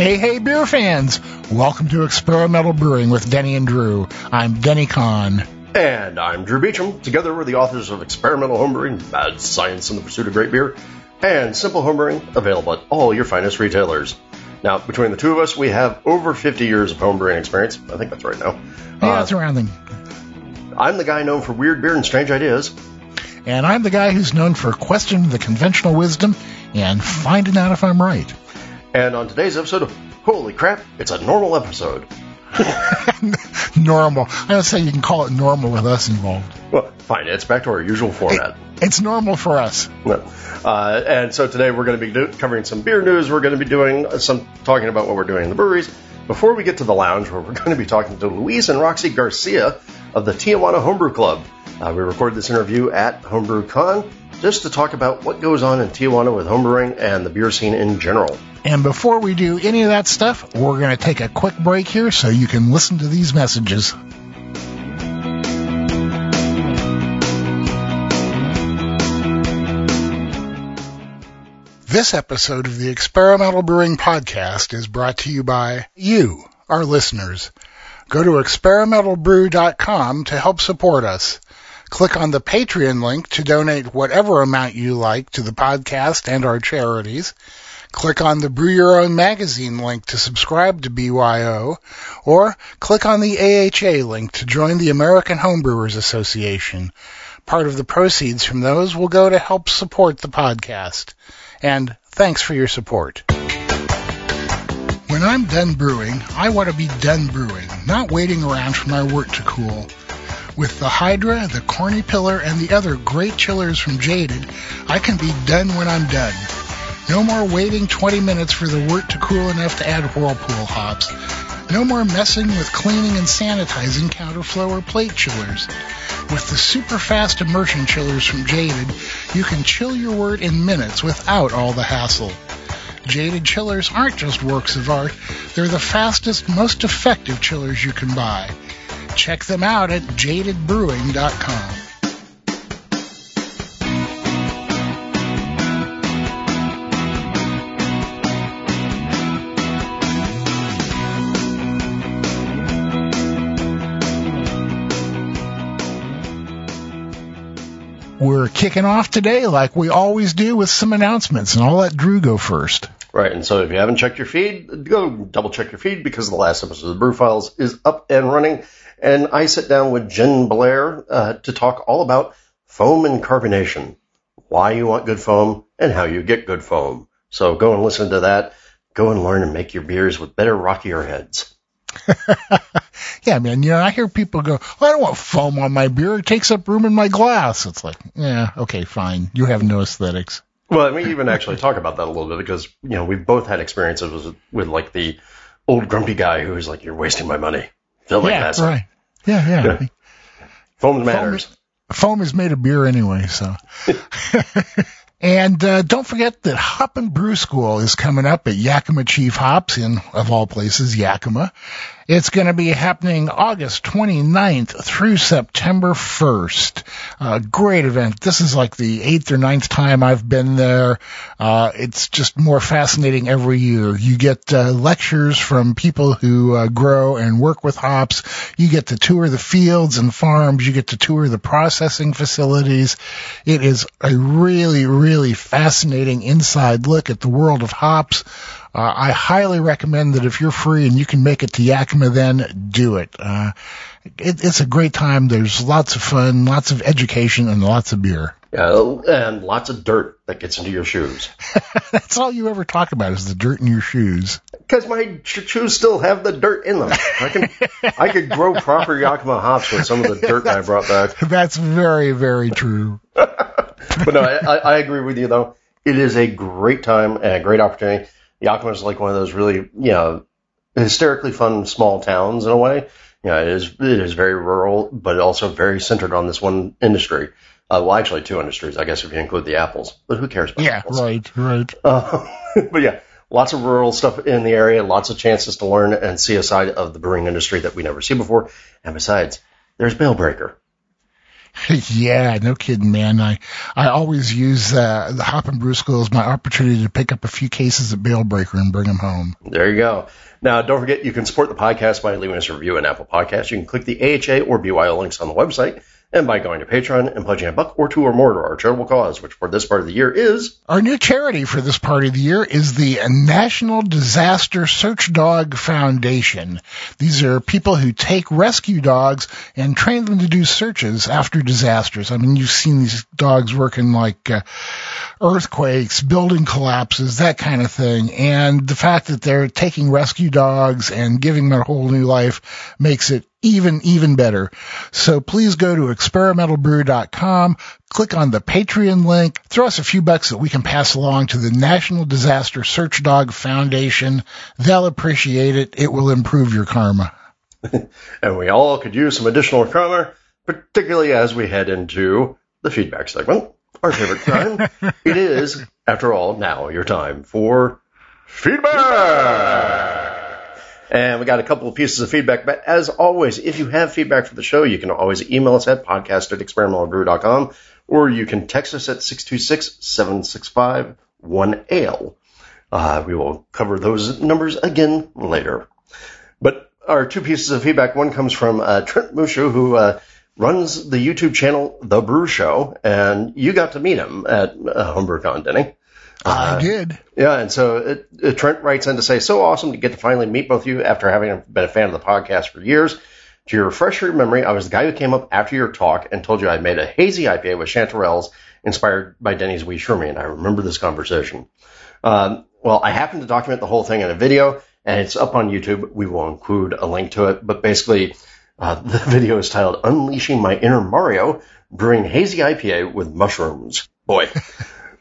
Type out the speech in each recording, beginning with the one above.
Hey, hey, beer fans! Welcome to Experimental Brewing with Denny and Drew. I'm Denny Conn. And I'm Drew Beechum. Together, we're the authors of Experimental Homebrewing, Mad Science in the Pursuit of Great Beer, and Simple Homebrewing, available at all your finest retailers. Now, between the two of us, we have over 50 years of homebrewing experience. I think that's right now. Yeah, uh, around thing. I'm the guy known for weird beer and strange ideas. And I'm the guy who's known for questioning the conventional wisdom and finding out if I'm right. And on today's episode, holy crap, it's a normal episode. normal. I don't say you can call it normal with us involved. Well, fine. It's back to our usual format. It, it's normal for us. Uh, and so today we're going to be do- covering some beer news. We're going to be doing some talking about what we're doing in the breweries. Before we get to the lounge, where we're going to be talking to Luis and Roxy Garcia of the Tijuana Homebrew Club. Uh, we recorded this interview at Homebrew Con just to talk about what goes on in Tijuana with homebrewing and the beer scene in general. And before we do any of that stuff, we're going to take a quick break here so you can listen to these messages. This episode of the Experimental Brewing Podcast is brought to you by you, our listeners. Go to experimentalbrew.com to help support us. Click on the Patreon link to donate whatever amount you like to the podcast and our charities. Click on the Brew Your Own magazine link to subscribe to BYO, or click on the AHA link to join the American Homebrewers Association. Part of the proceeds from those will go to help support the podcast. And thanks for your support. When I'm done brewing, I want to be done brewing, not waiting around for my wort to cool. With the Hydra, the Corny Pillar, and the other great chillers from Jaded, I can be done when I'm done. No more waiting 20 minutes for the wort to cool enough to add whirlpool hops. No more messing with cleaning and sanitizing counterflow or plate chillers. With the super fast immersion chillers from Jaded, you can chill your wort in minutes without all the hassle. Jaded chillers aren't just works of art, they're the fastest, most effective chillers you can buy. Check them out at jadedbrewing.com. We're kicking off today like we always do with some announcements, and I'll let Drew go first. Right, and so if you haven't checked your feed, go double check your feed because the last episode of the Brew Files is up and running and I sit down with Jen Blair uh, to talk all about foam and carbonation, why you want good foam, and how you get good foam. So go and listen to that. Go and learn and make your beers with better rockier heads. yeah, man. You know, I hear people go, oh, "I don't want foam on my beer; it takes up room in my glass." It's like, yeah, okay, fine. You have no aesthetics. Well, we even actually talk about that a little bit because you know we've both had experiences with, with like the old grumpy guy who's like, "You're wasting my money." Phil yeah, right. Yeah, yeah. yeah. Foam matters. Foam, foam is made of beer anyway, so. And uh, don't forget that Hop and Brew School is coming up at Yakima Chief Hops in, of all places, Yakima. It's going to be happening August 29th through September 1st. Uh, great event. This is like the eighth or ninth time I've been there. Uh, it's just more fascinating every year. You get uh, lectures from people who uh, grow and work with hops. You get to tour the fields and farms. You get to tour the processing facilities. It is a really, really fascinating inside look at the world of hops. Uh, I highly recommend that if you're free and you can make it to Yakima, then do it. Uh, it. It's a great time. There's lots of fun, lots of education, and lots of beer. Yeah, and lots of dirt that gets into your shoes. That's all you ever talk about is the dirt in your shoes. Because my shoes still have the dirt in them. I can I could grow proper Yakima hops with some of the dirt I brought back. That's very very true. but no, I, I agree with you though. It is a great time and a great opportunity. Yakima is like one of those really, you know, hysterically fun small towns in a way. You know, it is it is very rural, but also very centered on this one industry. Uh, well, actually, two industries, I guess, if you include the apples. But who cares about yeah, apples? right, right. Uh, but yeah, lots of rural stuff in the area, lots of chances to learn and see a side of the brewing industry that we never see before. And besides, there's Bale Breaker. yeah, no kidding, man. I I always use uh, the Hop and Brew School as my opportunity to pick up a few cases of Bale Breaker and bring them home. There you go. Now, don't forget you can support the podcast by leaving us a review on Apple Podcasts. You can click the AHA or BYO links on the website and by going to Patreon and pledging a buck or two or more to our charitable cause, which for this part of the year is our new charity for this part of the year is the National Disaster Search Dog Foundation. These are people who take rescue dogs and train them to do searches after disasters. I mean, you've seen these dogs working like uh, earthquakes, building collapses, that kind of thing. And the fact that they're taking rescue dogs and giving them a whole new life makes it even, even better. So please go to experimentalbrew.com, click on the Patreon link, throw us a few bucks that we can pass along to the National Disaster Search Dog Foundation. They'll appreciate it. It will improve your karma. and we all could use some additional karma, particularly as we head into the feedback segment, our favorite time. it is, after all, now your time for feedback. And we got a couple of pieces of feedback. But as always, if you have feedback for the show, you can always email us at podcast at experimentalbrew.com or you can text us at 626-765-1ALE. Uh, we will cover those numbers again later. But our two pieces of feedback, one comes from uh, Trent Mushu, who uh, runs the YouTube channel The Bru Show, and you got to meet him at uh, HomebrewCon, Denny. I uh, did. Yeah, and so it, it, Trent writes in to say, so awesome to get to finally meet both of you after having been a fan of the podcast for years. To refresh your memory, I was the guy who came up after your talk and told you I made a hazy IPA with chanterelles inspired by Denny's Wee Shroomy, and I remember this conversation. Um, well, I happened to document the whole thing in a video, and it's up on YouTube. We will include a link to it, but basically, uh, the video is titled "Unleashing My Inner Mario: Brewing Hazy IPA with Mushrooms." Boy.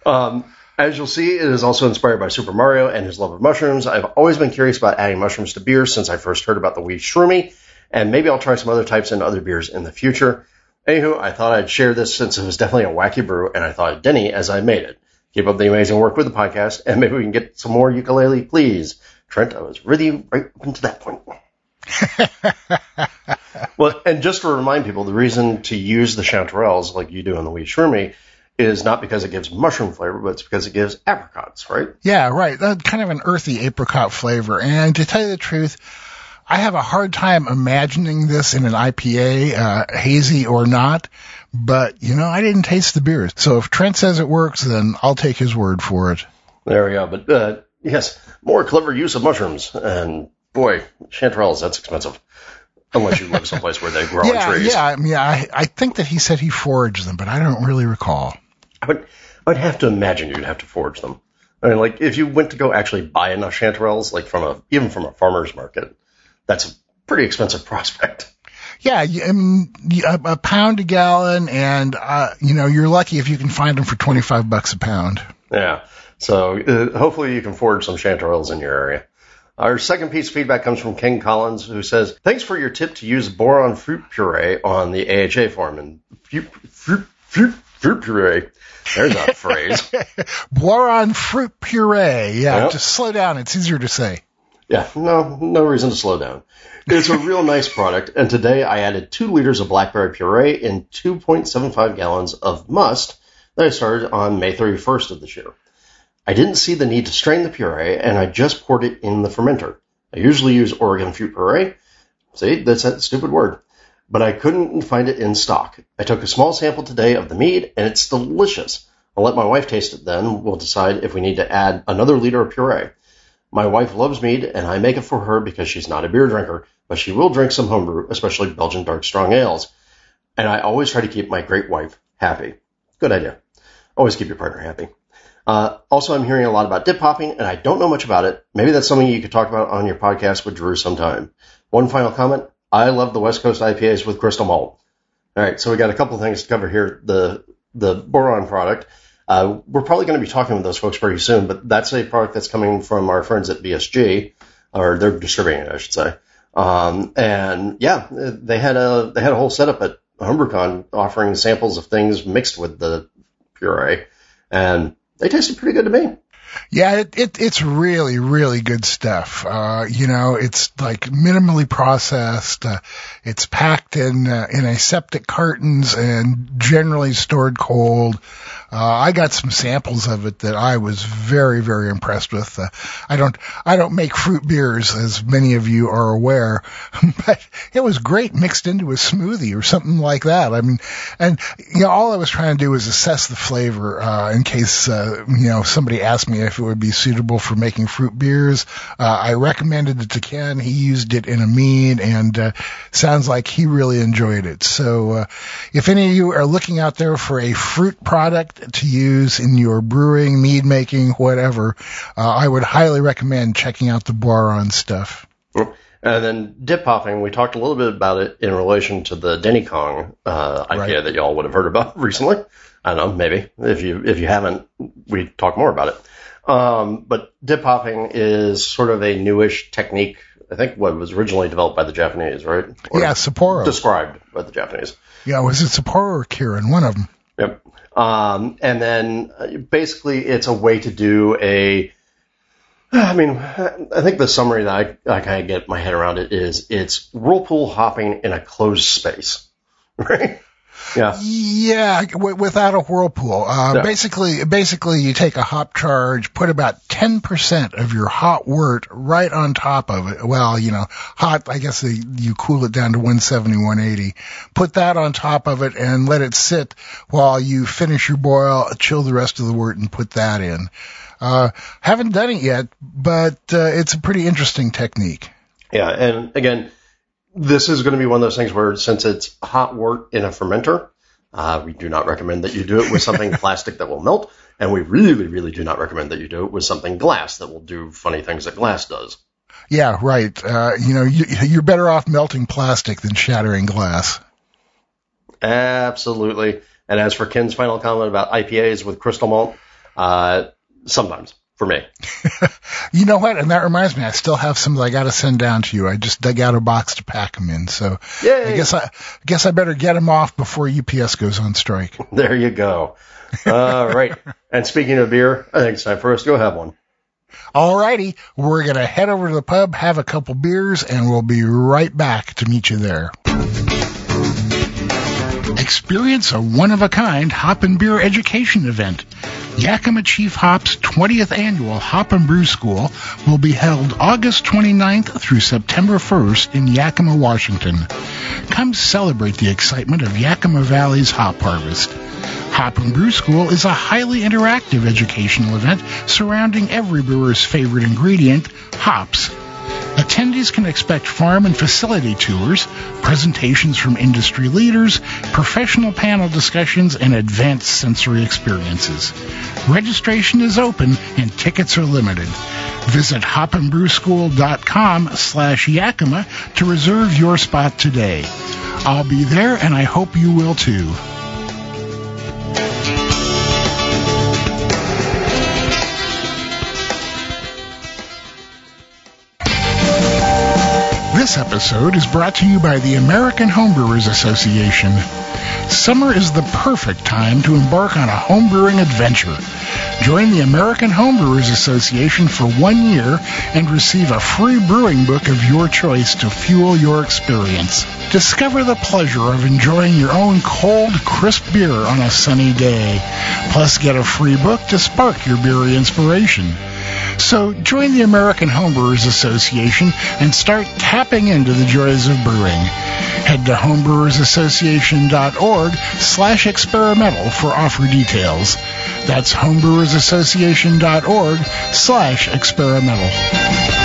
Um, as you'll see, it is also inspired by Super Mario and his love of mushrooms. I've always been curious about adding mushrooms to beer since I first heard about the Wee Shroomy, and maybe I'll try some other types in other beers in the future. Anywho, I thought I'd share this since it was definitely a wacky brew, and I thought of Denny as I made it. Keep up the amazing work with the podcast, and maybe we can get some more ukulele, please. Trent, I was really right up to that point. well, and just to remind people, the reason to use the chanterelles like you do in the Wee Shroomy is not because it gives mushroom flavor, but it's because it gives apricots, right? Yeah, right. That kind of an earthy apricot flavor. And to tell you the truth, I have a hard time imagining this in an IPA, uh, hazy or not. But you know, I didn't taste the beer, so if Trent says it works, then I'll take his word for it. There we go. But uh, yes, more clever use of mushrooms, and boy, chanterelles that's expensive. Unless you live someplace where they grow yeah, on trees. Yeah, I mean, I, I think that he said he foraged them, but I don't really recall. I would, I would have to imagine you'd have to forge them. I mean, like if you went to go actually buy enough chanterelles, like from a even from a farmer's market, that's a pretty expensive prospect. Yeah, I mean, a, a pound a gallon, and uh, you know you're lucky if you can find them for twenty five bucks a pound. Yeah, so uh, hopefully you can forge some chanterelles in your area. Our second piece of feedback comes from Ken Collins, who says, "Thanks for your tip to use Boiron fruit puree on the AHA form and fruit, fruit, fruit, fruit puree there's a phrase. Boiron fruit puree. Yeah, yep. just slow down. It's easier to say. Yeah, no, no reason to slow down. It's a real nice product, and today I added two liters of blackberry puree in 2.75 gallons of must that I started on May 31st of this year. I didn't see the need to strain the puree, and I just poured it in the fermenter. I usually use Oregon fruit puree. See, that's that stupid word but I couldn't find it in stock. I took a small sample today of the mead, and it's delicious. I'll let my wife taste it then. We'll decide if we need to add another liter of puree. My wife loves mead, and I make it for her because she's not a beer drinker, but she will drink some homebrew, especially Belgian dark strong ales. And I always try to keep my great wife happy. Good idea. Always keep your partner happy. Uh, also, I'm hearing a lot about dip hopping, and I don't know much about it. Maybe that's something you could talk about on your podcast with Drew sometime. One final comment. I love the West Coast IPAs with crystal malt. All right, so we got a couple things to cover here. The the Boiron product. Uh, we're probably going to be talking with those folks pretty soon, but that's a product that's coming from our friends at BSG, or they're distributing it, I should say. Um, and yeah, they had a they had a whole setup at HomebrewCon offering samples of things mixed with the puree, and they tasted pretty good to me. Yeah, it, it it's really really good stuff. Uh, you know, it's like minimally processed. Uh, it's packed in uh, in aseptic cartons and generally stored cold. Uh, I got some samples of it that I was very, very impressed with. Uh, I don't, I don't make fruit beers as many of you are aware, but it was great mixed into a smoothie or something like that. I mean, and, you know, all I was trying to do was assess the flavor, uh, in case, uh, you know, somebody asked me if it would be suitable for making fruit beers. Uh, I recommended it to Ken. He used it in a mead and, uh, sounds like he really enjoyed it. So, if any of you are looking out there for a fruit product to use in your brewing, mead making, whatever, uh, I would highly recommend checking out the Boiron stuff. And then dip hopping, we talked a little bit about it in relation to the Denny Kong uh, IPA right. that y'all would have heard about recently. I don't know, maybe if you if you haven't, we talk more about it. Um, but dip hopping is sort of a newish technique. I think what was originally developed by the Japanese, right? Or yeah, Sapporo. Described by the Japanese. Yeah, was it Sapporo or Kirin? One of them. Yep. Um, and then uh, basically it's a way to do a, I mean, I think the summary that I, I kind of get my head around it is it's whirlpool hopping in a closed space, right? Yeah. Yeah, w- without a whirlpool. Uh, yeah. basically, basically you take a hop charge, put about 10% of your hot wort right on top of it. Well, you know, hot, I guess you cool it down to 170, 180. Put that on top of it and let it sit while you finish your boil, chill the rest of the wort and put that in. Uh, haven't done it yet, but, uh, it's a pretty interesting technique. Yeah. And again, this is going to be one of those things where since it's hot wort in a fermenter, uh, we do not recommend that you do it with something plastic that will melt, and we really, really do not recommend that you do it with something glass that will do funny things that glass does. Yeah, right. Uh, you know, you, you're better off melting plastic than shattering glass. Absolutely. And as for Ken's final comment about IPAs with crystal malt, uh, sometimes for me. you know what? And that reminds me, I still have some that I got to send down to you. I just dug out a box to pack them in. So Yay. I guess I, I guess I better get them off before UPS goes on strike. There you go. All right. And speaking of beer, I think it's time for us to go have one. All righty. We're going to head over to the pub, have a couple beers, and we'll be right back to meet you there. Experience a one-of-a-kind hop and beer education event. Yakima Chief Hop's 20th annual Hop and Brew School will be held August 29th through September 1st in Yakima, Washington. Come celebrate the excitement of Yakima Valley's hop harvest. Hop and Brew School is a highly interactive educational event surrounding every brewer's favorite ingredient, hops. Attendees can expect farm and facility tours, presentations from industry leaders, professional panel discussions, and advanced sensory experiences. Registration is open and tickets are limited. Visit hopandbrewschool.com slash Yakima to reserve your spot today. I'll be there and I hope you will too. This episode is brought to you by the American Homebrewers Association. Summer is the perfect time to embark on a homebrewing adventure. Join the American Homebrewers Association for one year and receive a free brewing book of your choice to fuel your experience. Discover the pleasure of enjoying your own cold, crisp beer on a sunny day. Plus, get a free book to spark your beer inspiration. So join the American Homebrewers Association and start tapping into the joys of brewing. Head to homebrewersassociation.org slash experimental for offer details. That's homebrewersassociation.org slash experimental.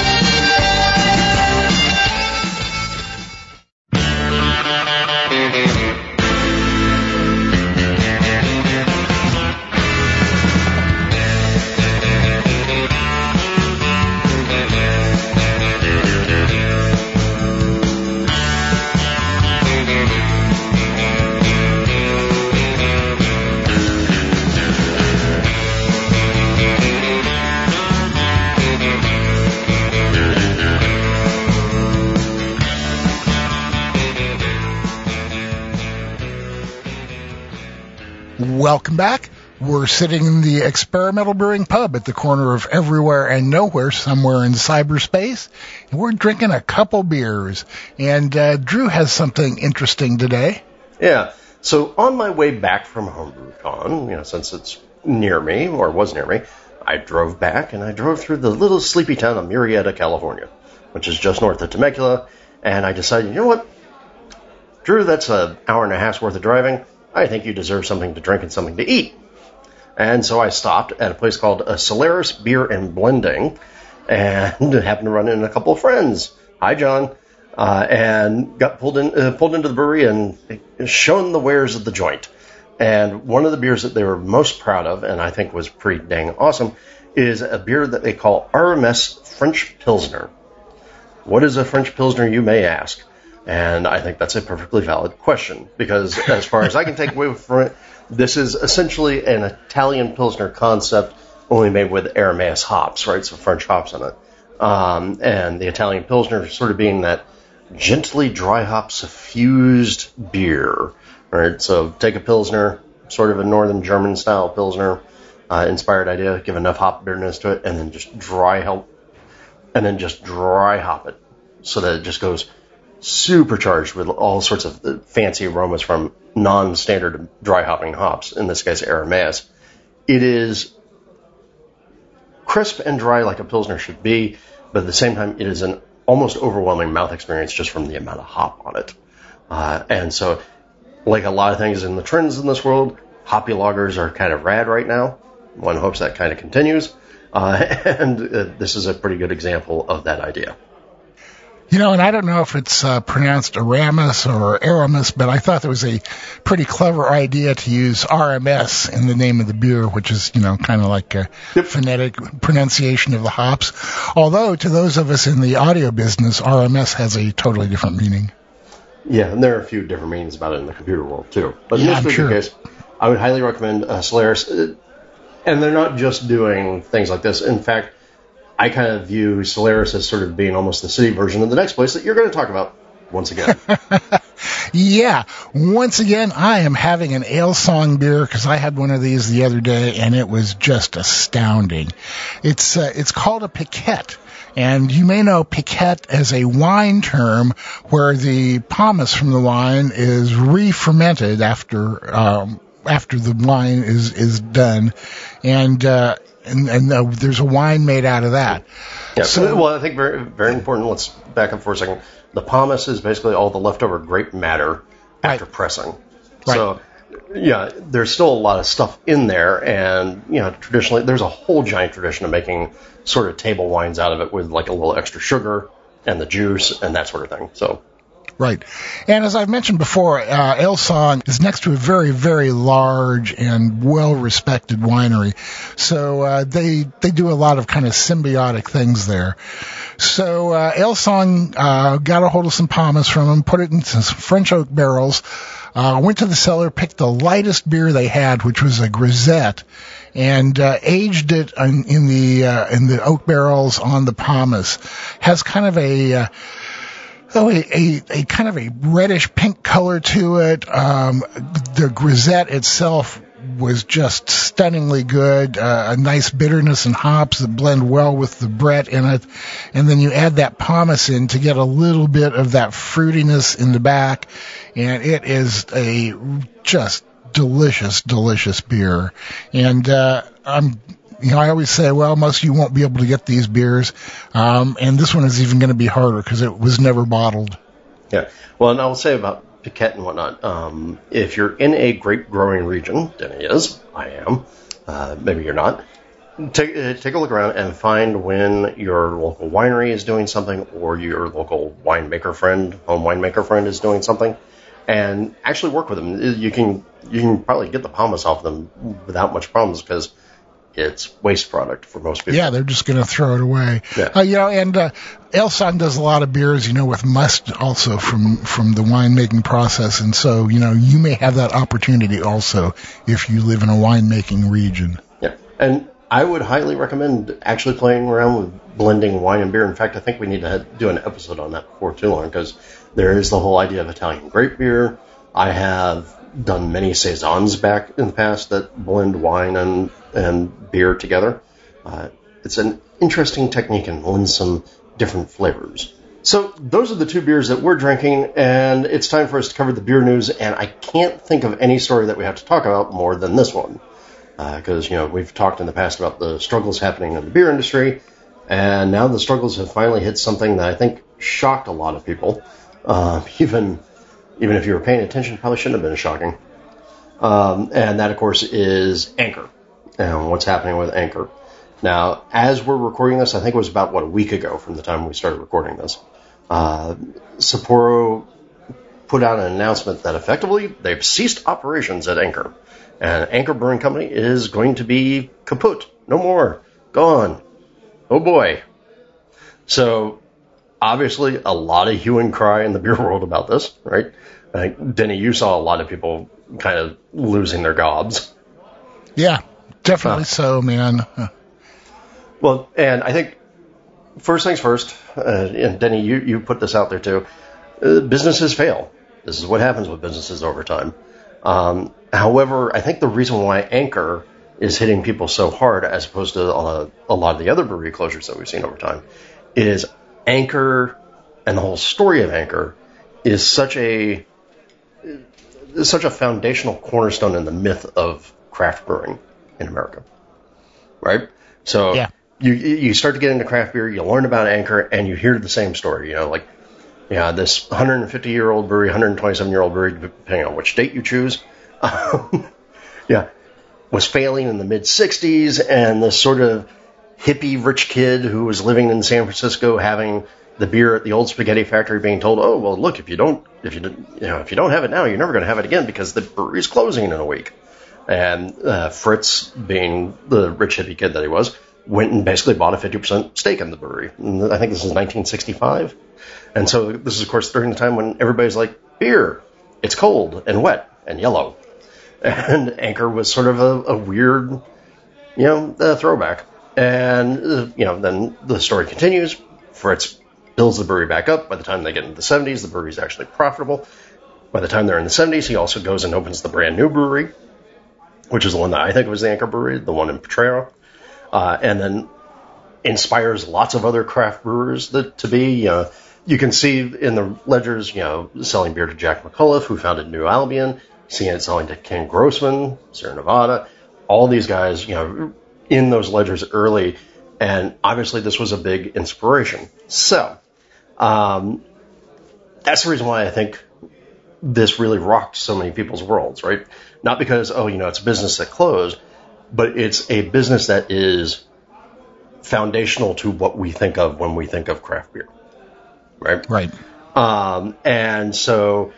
Welcome back. We're sitting in the Experimental Brewing Pub at the corner of Everywhere and Nowhere, somewhere in cyberspace. And we're drinking a couple beers. And uh, Drew has something interesting today. Yeah. So on my way back from HomebrewCon, you know, since it's near me or was near me, I drove back and I drove through the little sleepy town of Murrieta, California, which is just north of Temecula. And I decided, you know what, Drew, that's an hour and a half's worth of driving. I think you deserve something to drink and something to eat. And so I stopped at a place called uh, Solaris Beer and Blending and happened to run into a couple of friends. Hi, John. Uh, and got pulled in, uh, pulled into the brewery and shown the wares of the joint. And one of the beers that they were most proud of, and I think was pretty dang awesome, is a beer that they call RMS French Pilsner. What is a French Pilsner, you may ask? And I think that's a perfectly valid question because, as far as I can take away from it, this is essentially an Italian Pilsner concept only made with Aramis hops, right? So French hops in it. Um, and the Italian Pilsner sort of being that gently dry hop suffused beer, right? So take a Pilsner, sort of a Northern German style Pilsner, uh, inspired idea, give enough hop bitterness to it, and then just dry hop, and then just dry hop it so that it just goes supercharged with all sorts of fancy aromas from non-standard dry hopping hops, in this case Aramis. It is crisp and dry like a Pilsner should be, but at the same time it is an almost overwhelming mouth experience just from the amount of hop on it. Uh, and so, like a lot of things in the trends in this world, hoppy lagers are kind of rad right now. One hopes that kind of continues. Uh, and uh, this is a pretty good example of that idea. You know, and I don't know if it's uh, pronounced Aramis or Aramis, but I thought there was a pretty clever idea to use RMS in the name of the beer, which is, you know, kind of like a yep. phonetic pronunciation of the hops. Although to those of us in the audio business, RMS has a totally different meaning. Yeah, and there are a few different meanings about it in the computer world too. But in yeah, this particular sure. case, I would highly recommend uh, Solaris. Uh, and they're not just doing things like this. In fact, I kind of view Solaris as sort of being almost the city version of the next place that you're going to talk about once again. yeah, once again, I am having an Alesong beer because I had one of these the other day and it was just astounding. It's uh, it's called a piquette. And you may know piquette as a wine term where the pomace from the wine is re-fermented after um, after the wine is is done, and uh, and, and uh, there's a wine made out of that. Yeah. So, well, I think very very important. Let's back up for a second. The pomace is basically all the leftover grape matter after right. pressing. Right. So yeah, there's still a lot of stuff in there, and you know, traditionally there's a whole giant tradition of making sort of table wines out of it with like a little extra sugar and the juice and that sort of thing. So Right. And as I've mentioned before, uh, Alesong is next to a very, very large and well-respected winery. So, uh, they, they do a lot of kind of symbiotic things there. So, uh, Alesong, uh, got a hold of some pomace from them, put it in some French oak barrels, uh, went to the cellar, picked the lightest beer they had, which was a grisette, and uh, aged it in, in the uh, in the oak barrels on the pomace. Has kind of a uh, oh, a, a, a, kind of a reddish pink color to it. Um, the grisette itself was just stunningly good. Uh, a nice bitterness and hops that blend well with the Brett in it. And then you add that pomace in to get a little bit of that fruitiness in the back. And it is a just delicious, delicious beer. And, uh, I'm you know, I always say, well, most of you won't be able to get these beers, um, and this one is even going to be harder because it was never bottled. Yeah. Well, and I will say about Piquette and whatnot. Um, if you're in a grape growing region, Denny is, I am. Uh, maybe you're not. Take uh, take a look around and find when your local winery is doing something, or your local winemaker friend, home winemaker friend, is doing something, and actually work with them. You can you can probably get the pomace off them without much problems because it's waste product for most people. Yeah, they're just going to throw it away. Yeah. Uh, you know, and uh, Alesong does a lot of beers, you know, with must also from from the winemaking process, and so you know you may have that opportunity also if you live in a winemaking region. Yeah, and I would highly recommend actually playing around with blending wine and beer. In fact, I think we need to do an episode on that before too long because there is the whole idea of Italian grape beer. I have done many saisons back in the past that blend wine and and beer together. Uh, it's an interesting technique and lends some different flavors. So those are the two beers that we're drinking, and it's time for us to cover the beer news. And I can't think of any story that we have to talk about more than this one, because uh, you know we've talked in the past about the struggles happening in the beer industry, and now the struggles have finally hit something that I think shocked a lot of people. Uh, even even if you were paying attention, probably shouldn't have been shocking. Um, and that, of course, is Anchor and what's happening with Anchor. Now, as we're recording this, I think it was about, what, a week ago from the time we started recording this, uh, Sapporo put out an announcement that effectively they've ceased operations at Anchor. And Anchor Brewing Company is going to be kaput. No more. Gone. Oh boy. So obviously a lot of hue and cry in the beer world about this, right? I Denny, you saw a lot of people kind of losing their gobs. Yeah, definitely uh, so, man. Well, and I think first things first, uh, and Denny, you, you put this out there too. Uh, businesses fail. This is what happens with businesses over time. Um, however, I think the reason why Anchor is hitting people so hard, as opposed to a, a lot of the other brewery closures that we've seen over time, is Anchor and the whole story of Anchor is such a is such a foundational cornerstone in the myth of craft brewing in America, right? So yeah. you you start to get into craft beer, you learn about Anchor, and you hear the same story. You know, like yeah, this 150 year old brewery, 127 year old brewery, depending on which date you choose, yeah, was failing in the mid 60s, and this sort of hippie rich kid who was living in San Francisco having the beer at the old spaghetti factory being told, "Oh, well, look, if you don't if you you know, if you don't have it now, you're never going to have it again because the brewery's closing in a week." And uh, Fritz, being the rich hippie kid that he was, went and basically bought a 50% stake in the brewery. And I think this is 1965. And so this is, of course, during the time when everybody's like, beer, it's cold and wet and yellow. And Anchor was sort of a, a weird, you know, uh, throwback. And, uh, you know, then the story continues. Fritz builds the brewery back up. By the time they get into the 70s, the brewery is actually profitable. By the time they're in the 70s, he also goes and opens the brand new brewery, which is the one that I think was the Anchor Brewery, the one in Potrero. Uh, and then inspires lots of other craft brewers that, to be. Uh, you can see in the ledgers, you know, selling beer to Jack McAuliffe, who founded New Albion, seeing it selling to Ken Grossman, Sierra Nevada. All these guys, you know, in those ledgers early, and obviously this was a big inspiration. So, um, that's the reason why I think this really rocked so many people's worlds, right? Not because, oh, you know, it's a business that closed, but it's a business that is foundational to what we think of when we think of craft beer, right? Right. Um, and so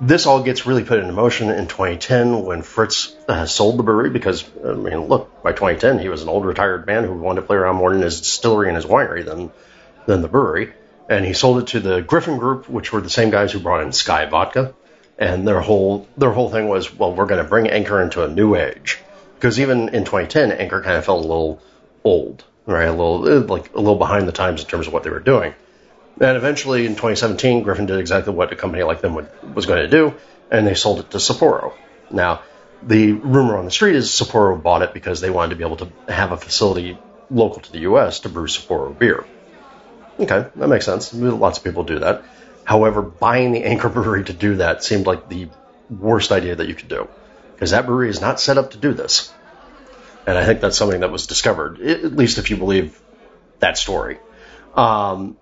this all gets really put into motion in 2010 when Fritz uh, sold the brewery because, I mean, look, by 2010 he was an old retired man who wanted to play around more in his distillery and his winery than than the brewery, and he sold it to the Griffin Group, which were the same guys who brought in Skyy Vodka, and their whole their whole thing was, well, we're going to bring Anchor into a new age, because even in 2010 Anchor kind of felt a little old, right, a little eh, like a little behind the times in terms of what they were doing. And eventually in 2017, Griffin did exactly what a company like them would, was going to do, and they sold it to Sapporo. Now, the rumor on the street is Sapporo bought it because they wanted to be able to have a facility local to the U.S. to brew Sapporo beer. Okay, that makes sense. Lots of people do that. However, buying the Anchor Brewery to do that seemed like the worst idea that you could do because that brewery is not set up to do this. And I think that's something that was discovered, at least if you believe that story. Um,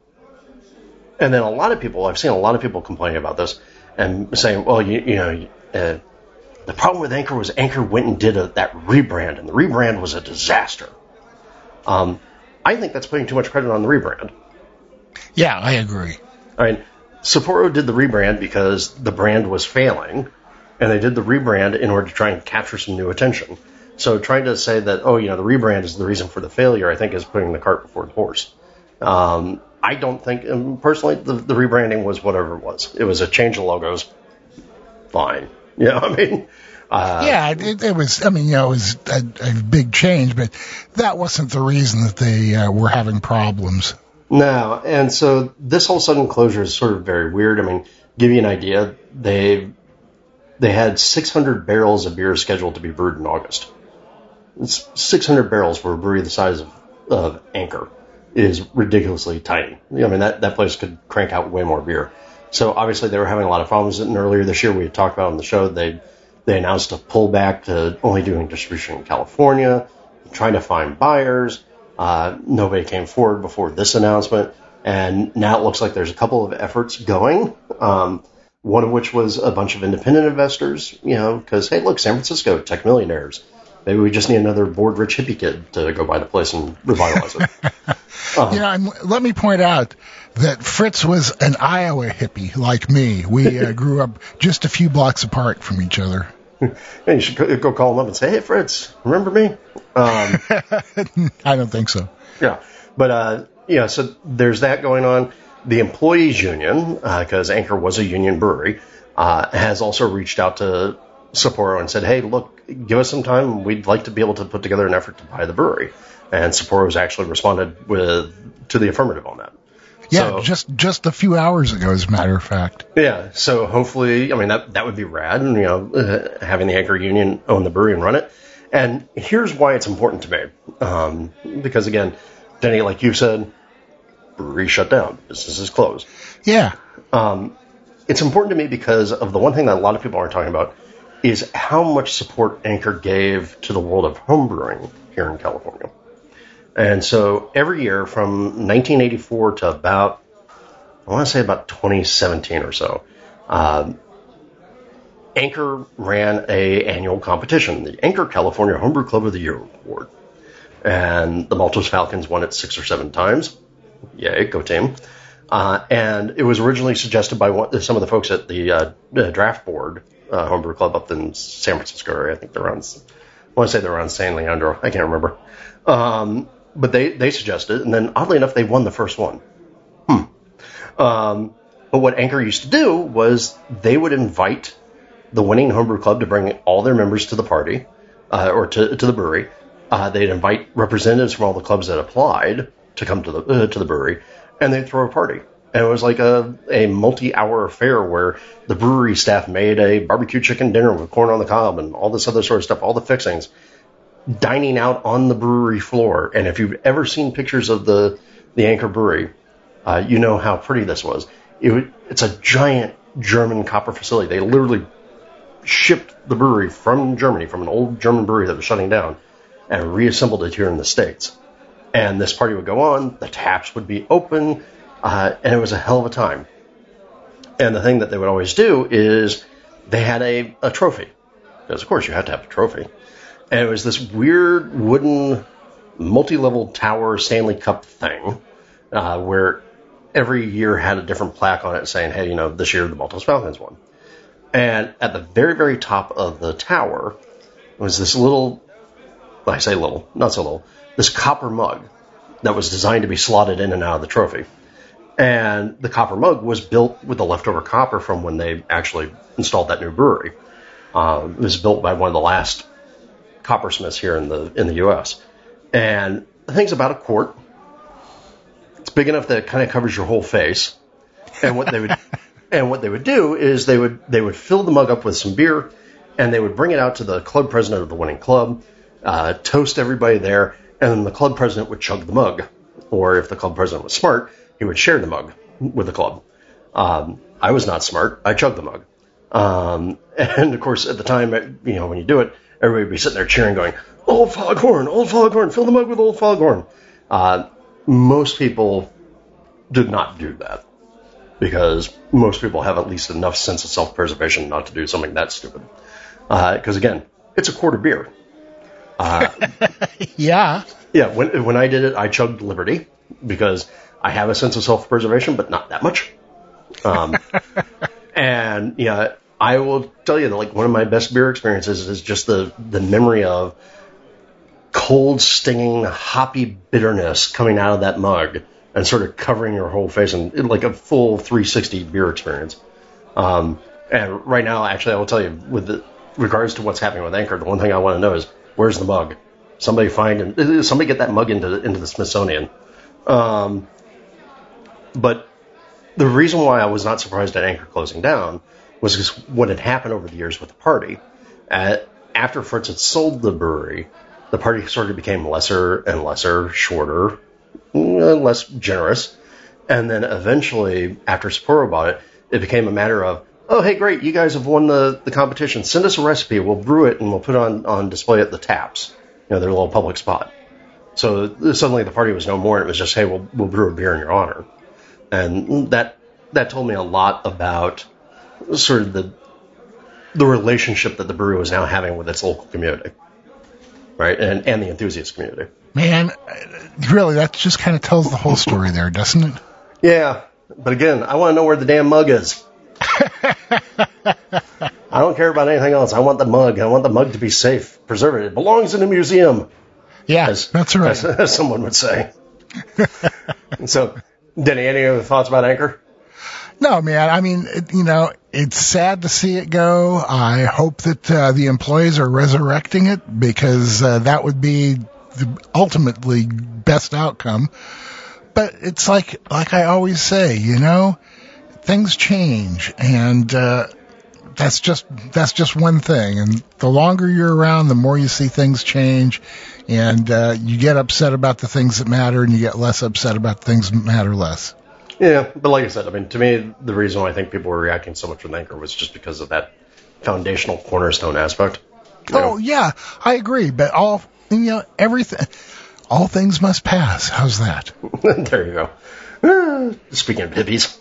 and then a lot of people, I've seen a lot of people complaining about this and saying, well, you, you know, uh, the problem with Anchor was Anchor went and did a, that rebrand, and the rebrand was a disaster. Um, I think that's putting too much credit on the rebrand. Yeah, I agree. I mean, Sapporo did the rebrand because the brand was failing, and they did the rebrand in order to try and capture some new attention. So trying to say that, oh, you know, the rebrand is the reason for the failure, I think is putting the cart before the horse. Um, I don't think, um, personally, the, the rebranding was whatever it was. It was a change of logos. Fine. You know, I mean, uh, yeah, it, it, was. I mean, you know, it was a, a, big change, but that wasn't the reason that they uh, were having problems. No, and so this whole sudden closure is sort of very weird. I mean, give you an idea, they they had 600 barrels of beer scheduled to be brewed in August. It's 600 barrels for a brewery the size of, of Anchor it is ridiculously tiny. I mean, that, that place could crank out way more beer. So obviously they were having a lot of problems. And earlier this year we had talked about on the show, they, they announced a pullback to only doing distribution in California, trying to find buyers. Uh, nobody came forward before this announcement. And now it looks like there's a couple of efforts going. Um, one of which was a bunch of independent investors, you know, because, hey, look, San Francisco, tech millionaires. Maybe we just need another bored rich hippie kid to go buy the place and revitalize it. uh, yeah, and let me point out that Fritz was an Iowa hippie like me. We uh, grew up just a few blocks apart from each other. you should go call him up and say, "Hey, Fritz, remember me?" Um, I don't think so. Yeah, but uh, yeah, so there's that going on. The employees union, because uh, Anchor was a union brewery, uh, has also reached out to Sapporo and said, "Hey, look, give us some time. We'd like to be able to put together an effort to buy the brewery." And Sapporo has actually responded with to the affirmative on that. Yeah, so, just just a few hours ago, as a matter of fact. Yeah, so hopefully, I mean that that would be rad, and you know, uh, having the Anchor Union own the brewery and run it. And here's why it's important to me, um, because again, Denny, like you said, brewery shut down, business is closed. Yeah. Um, it's important to me because of the one thing that a lot of people aren't talking about is how much support Anchor gave to the world of homebrewing here in California. And so every year from 1984 to about, I want to say about 2017 or so, um, Anchor ran a annual competition, the Anchor California Homebrew Club of the Year Award. And the Maltose Falcons won it six or seven times. Yay, go team. Uh, and it was originally suggested by one, some of the folks at the uh, draft board uh, homebrew club up in San Francisco area. I think they're on, I want to say they're on San Leandro. I can't remember. Um, but they, they suggested, and then oddly enough, they won the first one. Hmm. Um, but what Anchor used to do was they would invite the winning homebrew club to bring all their members to the party, uh, or to, to the brewery. Uh, they'd invite representatives from all the clubs that applied to come to the, uh, to the brewery, and they'd throw a party. And it was like a, a multi-hour affair where the brewery staff made a barbecue chicken dinner with corn on the cob and all this other sort of stuff, all the fixings, dining out on the brewery floor. And if you've ever seen pictures of the, the Anchor Brewery, uh, you know how pretty this was. It, it's a giant German copper facility. They literally shipped the brewery from Germany, from an old German brewery that was shutting down, and reassembled it here in the States. And this party would go on, the taps would be open, uh, and it was a hell of a time. And the thing that they would always do is they had a, a trophy. Because, of course, you had to have a trophy. And it was this weird wooden multi level tower Stanley Cup thing uh, where every year had a different plaque on it saying, hey, you know, this year the Maltose Falcons won. And at the very, very top of the tower was this little, I say little, not so little, this copper mug that was designed to be slotted in and out of the trophy. And the copper mug was built with the leftover copper from when they actually installed that new brewery. Uh, it was built by one of the last coppersmiths here in the in the U.S. And the thing's about a quart. It's big enough that it kind of covers your whole face. And what they would and what they would do is they would they would fill the mug up with some beer, and they would bring it out to the club president of the winning club, uh, toast everybody there, and then the club president would chug the mug. Or if the club president was smart, he would share the mug with the club. Um, I was not smart. I chugged the mug. Um, and of course, at the time, you know, when you do it, everybody would be sitting there cheering, going, "Old Foghorn, Old Foghorn, fill the mug with Old Foghorn." Uh, most people did not do that because most people have at least enough sense of self-preservation not to do something that stupid. Because uh, again, it's a quarter beer. Uh, yeah. Yeah. When when I did it, I chugged Liberty because I have a sense of self-preservation, but not that much. Um, and yeah, I will tell you that like one of my best beer experiences is just the the memory of cold, stinging, hoppy bitterness coming out of that mug and sort of covering your whole face and like a full 360 beer experience. Um, and right now, actually, I will tell you with the, regards to what's happening with Anchor, the one thing I want to know is where's the mug? Somebody find and somebody get that mug into into the Smithsonian. Um, but the reason why I was not surprised at Anchor closing down was what had happened over the years with the party. Uh, after Fritz had sold the brewery, the party sort of became lesser and lesser, shorter, uh, less generous. And then eventually, after Sapporo bought it, it became a matter of, oh, hey, great, you guys have won the, the competition. Send us a recipe. We'll brew it and we'll put it on, on display at the taps, you know, their little public spot. So suddenly the party was no more. It was just, hey, we'll, we'll brew a beer in your honor. And that, that told me a lot about sort of the, the relationship that the brewery was now having with its local community, right? And, and the enthusiast community. Man, really, that just kind of tells the whole story there, doesn't it? Yeah. But again, I want to know where the damn mug is. I don't care about anything else. I want the mug. I want the mug to be safe, preserve it. It belongs in a museum. Yeah, as, that's right. As, as someone would say. so, Denny, any other thoughts about Anchor? No, man. I mean, it, you know, it's sad to see it go. I hope that uh, the employees are resurrecting it because uh, that would be the ultimately best outcome. But it's like, like I always say, you know, things change and, uh, that's just that's just one thing. And the longer you're around, the more you see things change, and uh, you get upset about the things that matter, and you get less upset about things that matter less. Yeah, but like I said, I mean, to me, the reason why I think people were reacting so much with Anchor was just because of that foundational cornerstone aspect. You oh, know? Oh yeah, I agree. But all you know, everything, all things must pass. How's that? there you go. Speaking of hippies.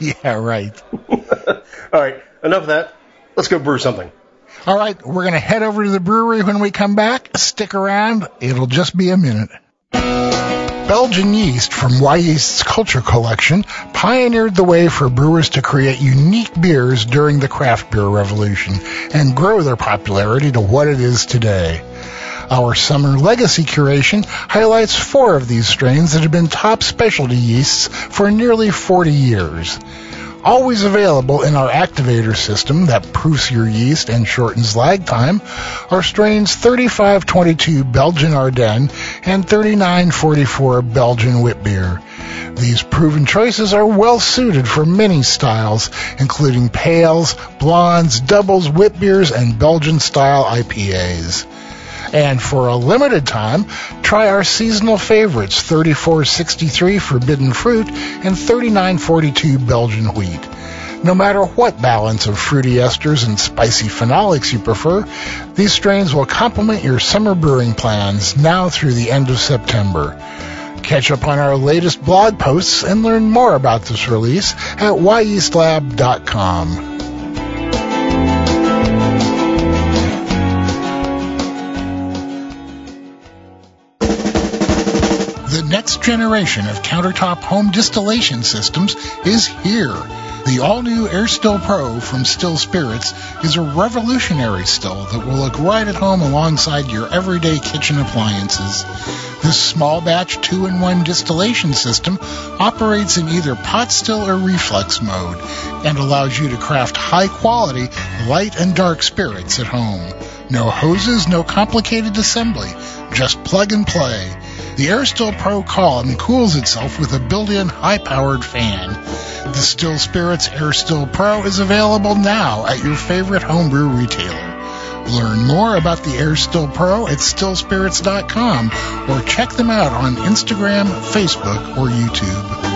yeah, right. All right, enough of that. Let's go brew something. All right, we're going to head over to the brewery when we come back. Stick around. It'll just be a minute. Belgian yeast from Wyeast's Culture Collection pioneered the way for brewers to create unique beers during the craft beer revolution and grow their popularity to what it is today. Our summer legacy curation highlights four of these strains that have been top specialty yeasts for nearly 40 years. Always available in our activator system that proofs your yeast and shortens lag time are strains 3522 Belgian Ardennes and 3944 Belgian Beer. These proven choices are well suited for many styles, including pales, blondes, doubles, beers, and Belgian style IPAs. And for a limited time, try our seasonal favorites 3463 Forbidden Fruit and 3942 Belgian Wheat. No matter what balance of fruity esters and spicy phenolics you prefer, these strains will complement your summer brewing plans now through the end of September. Catch up on our latest blog posts and learn more about this release at wyeastlab.com. next generation of countertop home distillation systems is here. The all-new Air Still Pro from Still Spirits is a revolutionary still that will look right at home alongside your everyday kitchen appliances. This small batch 2-in-1 distillation system operates in either pot still or reflux mode and allows you to craft high quality light and dark spirits at home. No hoses, no complicated assembly, just plug and play. The AirStill Pro column cools itself with a built-in high-powered fan. The Still Spirits AirStill Pro is available now at your favorite homebrew retailer. Learn more about the AirStill Pro at stillspirits.com or check them out on Instagram, Facebook, or YouTube.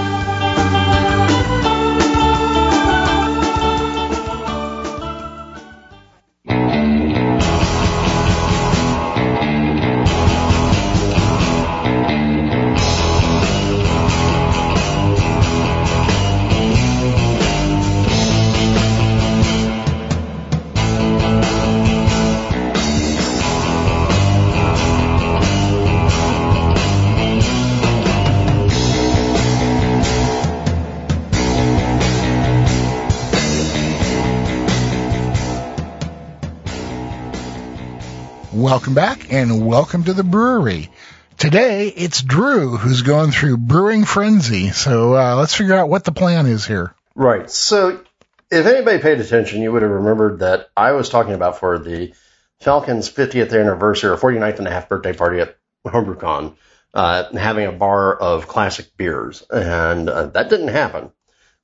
Welcome back and welcome to the brewery. Today it's Drew who's going through brewing frenzy. So uh, let's figure out what the plan is here. Right. So if anybody paid attention, you would have remembered that I was talking about for the Falcons 50th anniversary or 49th and a half birthday party at HomebrewCon, uh, having a bar of classic beers, and uh, that didn't happen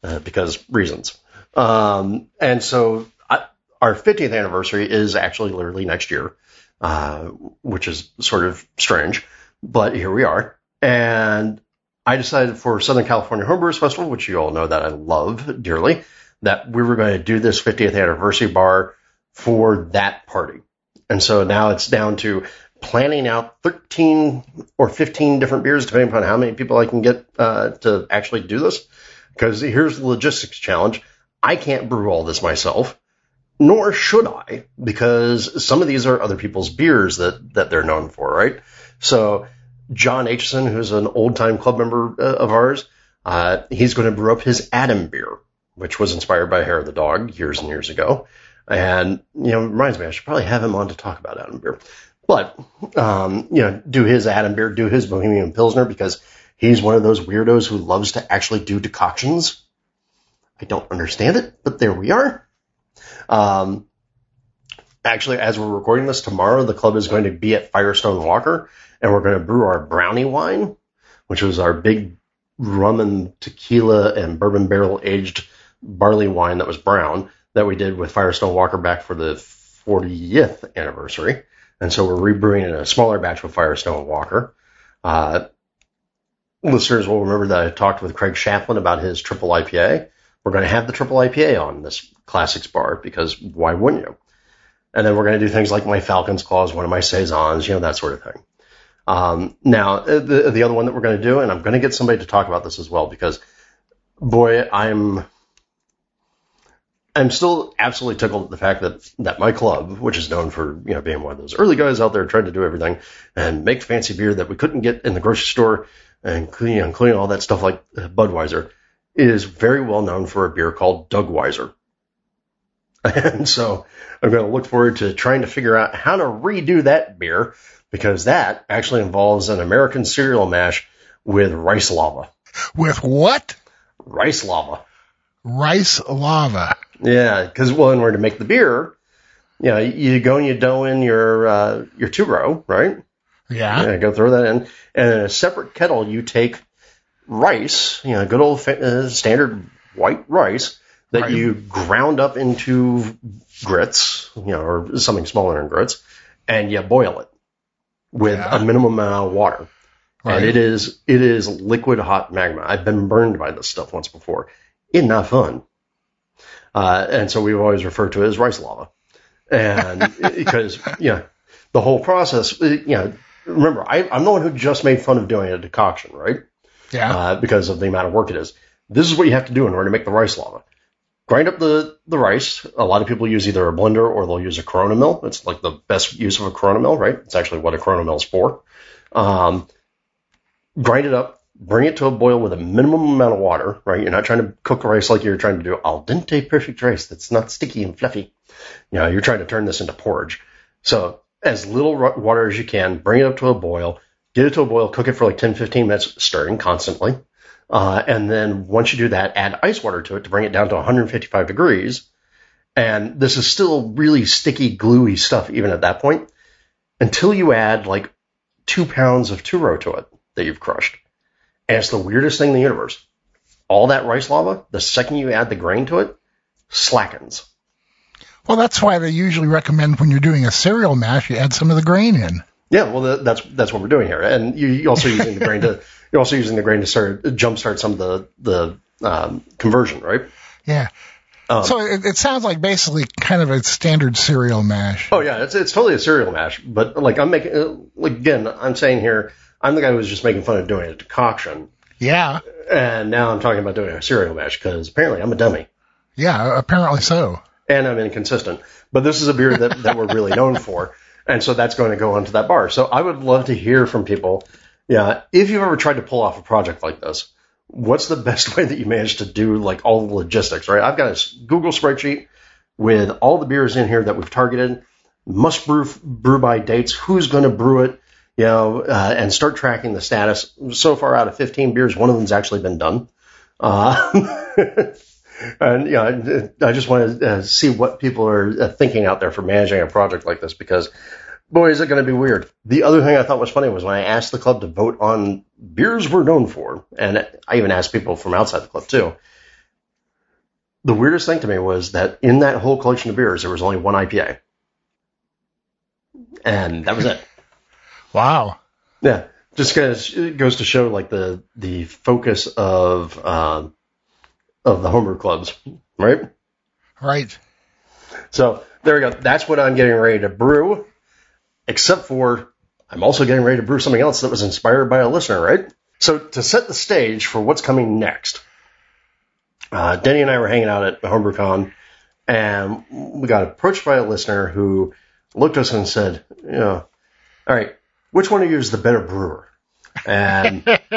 uh, because reasons. Um, and so I, our 50th anniversary is actually literally next year, uh, which is sort of strange, but here we are. And I decided for Southern California Homebrewers Festival, which you all know that I love dearly, that we were going to do this 50th anniversary bar for that party. And so now it's down to planning out 13 or 15 different beers, depending upon how many people I can get uh, to actually do this. Because here's the logistics challenge. I can't brew all this myself, nor should I, because some of these are other people's beers that, that they're known for, right? So John Aitchison, who's an old time club member uh, of ours, uh, he's going to brew up his Adam beer, which was inspired by Hair of the Dog years and years ago. And, you know, reminds me, I should probably have him on to talk about Adam beer. But, um, you know, do his Adam beer, do his Bohemian Pilsner because he's one of those weirdos who loves to actually do decoctions. I don't understand it, but there we are. Um, actually, as we're recording this tomorrow, the club is going to be at Firestone Walker and we're going to brew our brownie wine, which was our big rum and tequila and bourbon barrel aged barley wine that was brown that we did with Firestone Walker back for the 40th anniversary. And so we're rebrewing in a smaller batch with Firestone Walker. Uh, listeners will remember that I talked with Craig Chaplin about his triple IPA. We're going to have the triple IPA on this classics bar because why wouldn't you? And then we're going to do things like my Falcon's Claws, one of my Saisons, you know, that sort of thing. Um, now, uh, the, the other one that we're going to do, and I'm going to get somebody to talk about this as well because, boy, I'm I'm still absolutely tickled at the fact that that my club, which is known for you know being one of those early guys out there trying to do everything and make fancy beer that we couldn't get in the grocery store, and including, including all that stuff like uh, Budweiser, is very well known for a beer called Dougweiser. And so I'm going to look forward to trying to figure out how to redo that beer because that actually involves an American cereal mash with rice lava. With what? Rice lava. Rice lava. Yeah, because well, in order to make the beer, you know, you go and you dough in your uh, your two row, right? Yeah. Yeah, go throw that in, and in a separate kettle, you take rice, you know, good old uh, standard white rice that Right. you ground up into grits, you know, or something smaller than grits, and you boil it with Yeah. a minimum amount of water. Right. And it is it is liquid hot magma. I've been burned by this stuff once before. It's not fun. Uh, and so we've always referred to it as rice lava. And because, you know, the whole process, you know, remember, I, I'm the one who just made fun of doing a decoction, right? Yeah. Uh, because of the amount of work it is. This is what you have to do in order to make the rice lava. Grind up the, the rice. A lot of people use either a blender or they'll use a Corona mill. It's like the best use of a Corona mill, right? It's actually what a Corona mill is for. Um, grind it up, bring it to a boil with a minimum amount of water, right? You're not trying to cook rice like you're trying to do al dente perfect rice that's not sticky and fluffy. You know, you're trying to turn this into porridge. So as little water as you can, bring it up to a boil, get it to a boil, cook it for like 10, 15 minutes, stirring constantly. Uh, and then once you do that, add ice water to it to bring it down to 155 degrees. And this is still really sticky, gluey stuff even at that point until you add like two pounds of two row to it that you've crushed. And it's the weirdest thing in the universe. All that rice lava, the second you add the grain to it, slackens. well, that's why they usually recommend when you're doing a cereal mash, you add some of the grain in. Yeah, well, that's that's what we're doing here, and you- you're also using the grain to you're also using the grain to start jumpstart some of the the um, conversion, right? Yeah. Um, so it, it sounds like basically kind of a standard cereal mash. Oh yeah, it's it's totally a cereal mash, but like I'm making like again, I'm saying here, I'm the guy who was just making fun of doing a decoction, Yeah. and now I'm talking about doing a cereal mash because apparently I'm a dummy Yeah. Apparently so. and I'm inconsistent. But this is a beer that that we're really known for, and so that's going to go onto that bar. So I would love to hear from people. Yeah, if you've ever tried to pull off a project like this, what's the best way that you managed to do like all the logistics? Right, I've got a Google spreadsheet with all the beers in here that we've targeted, must brew brew by dates, who's going to brew it, you know, uh, and start tracking the status. So far, out of 15 beers, one of them's actually been done. Uh, and yeah, I- I just want to uh, see what people are uh, thinking out there for managing a project like this because, boy, is it going to be weird. The other thing I thought was funny was when I asked the club to vote on beers we're known for, and I even asked people from outside the club too. the weirdest thing to me was that in that whole collection of beers, there was only one IPA. And that was it. Wow. Yeah. Just goes, it goes to show like the, the focus of, um, of the homebrew clubs, right? Right. So there we go. That's what I'm getting ready to brew, except for I'm also getting ready to brew something else that was inspired by a listener, right? So to set the stage for what's coming next, uh, Denny and I were hanging out at HomebrewCon, and we got approached by a listener who looked at us and said, you know, all right, which one of you is the better brewer? And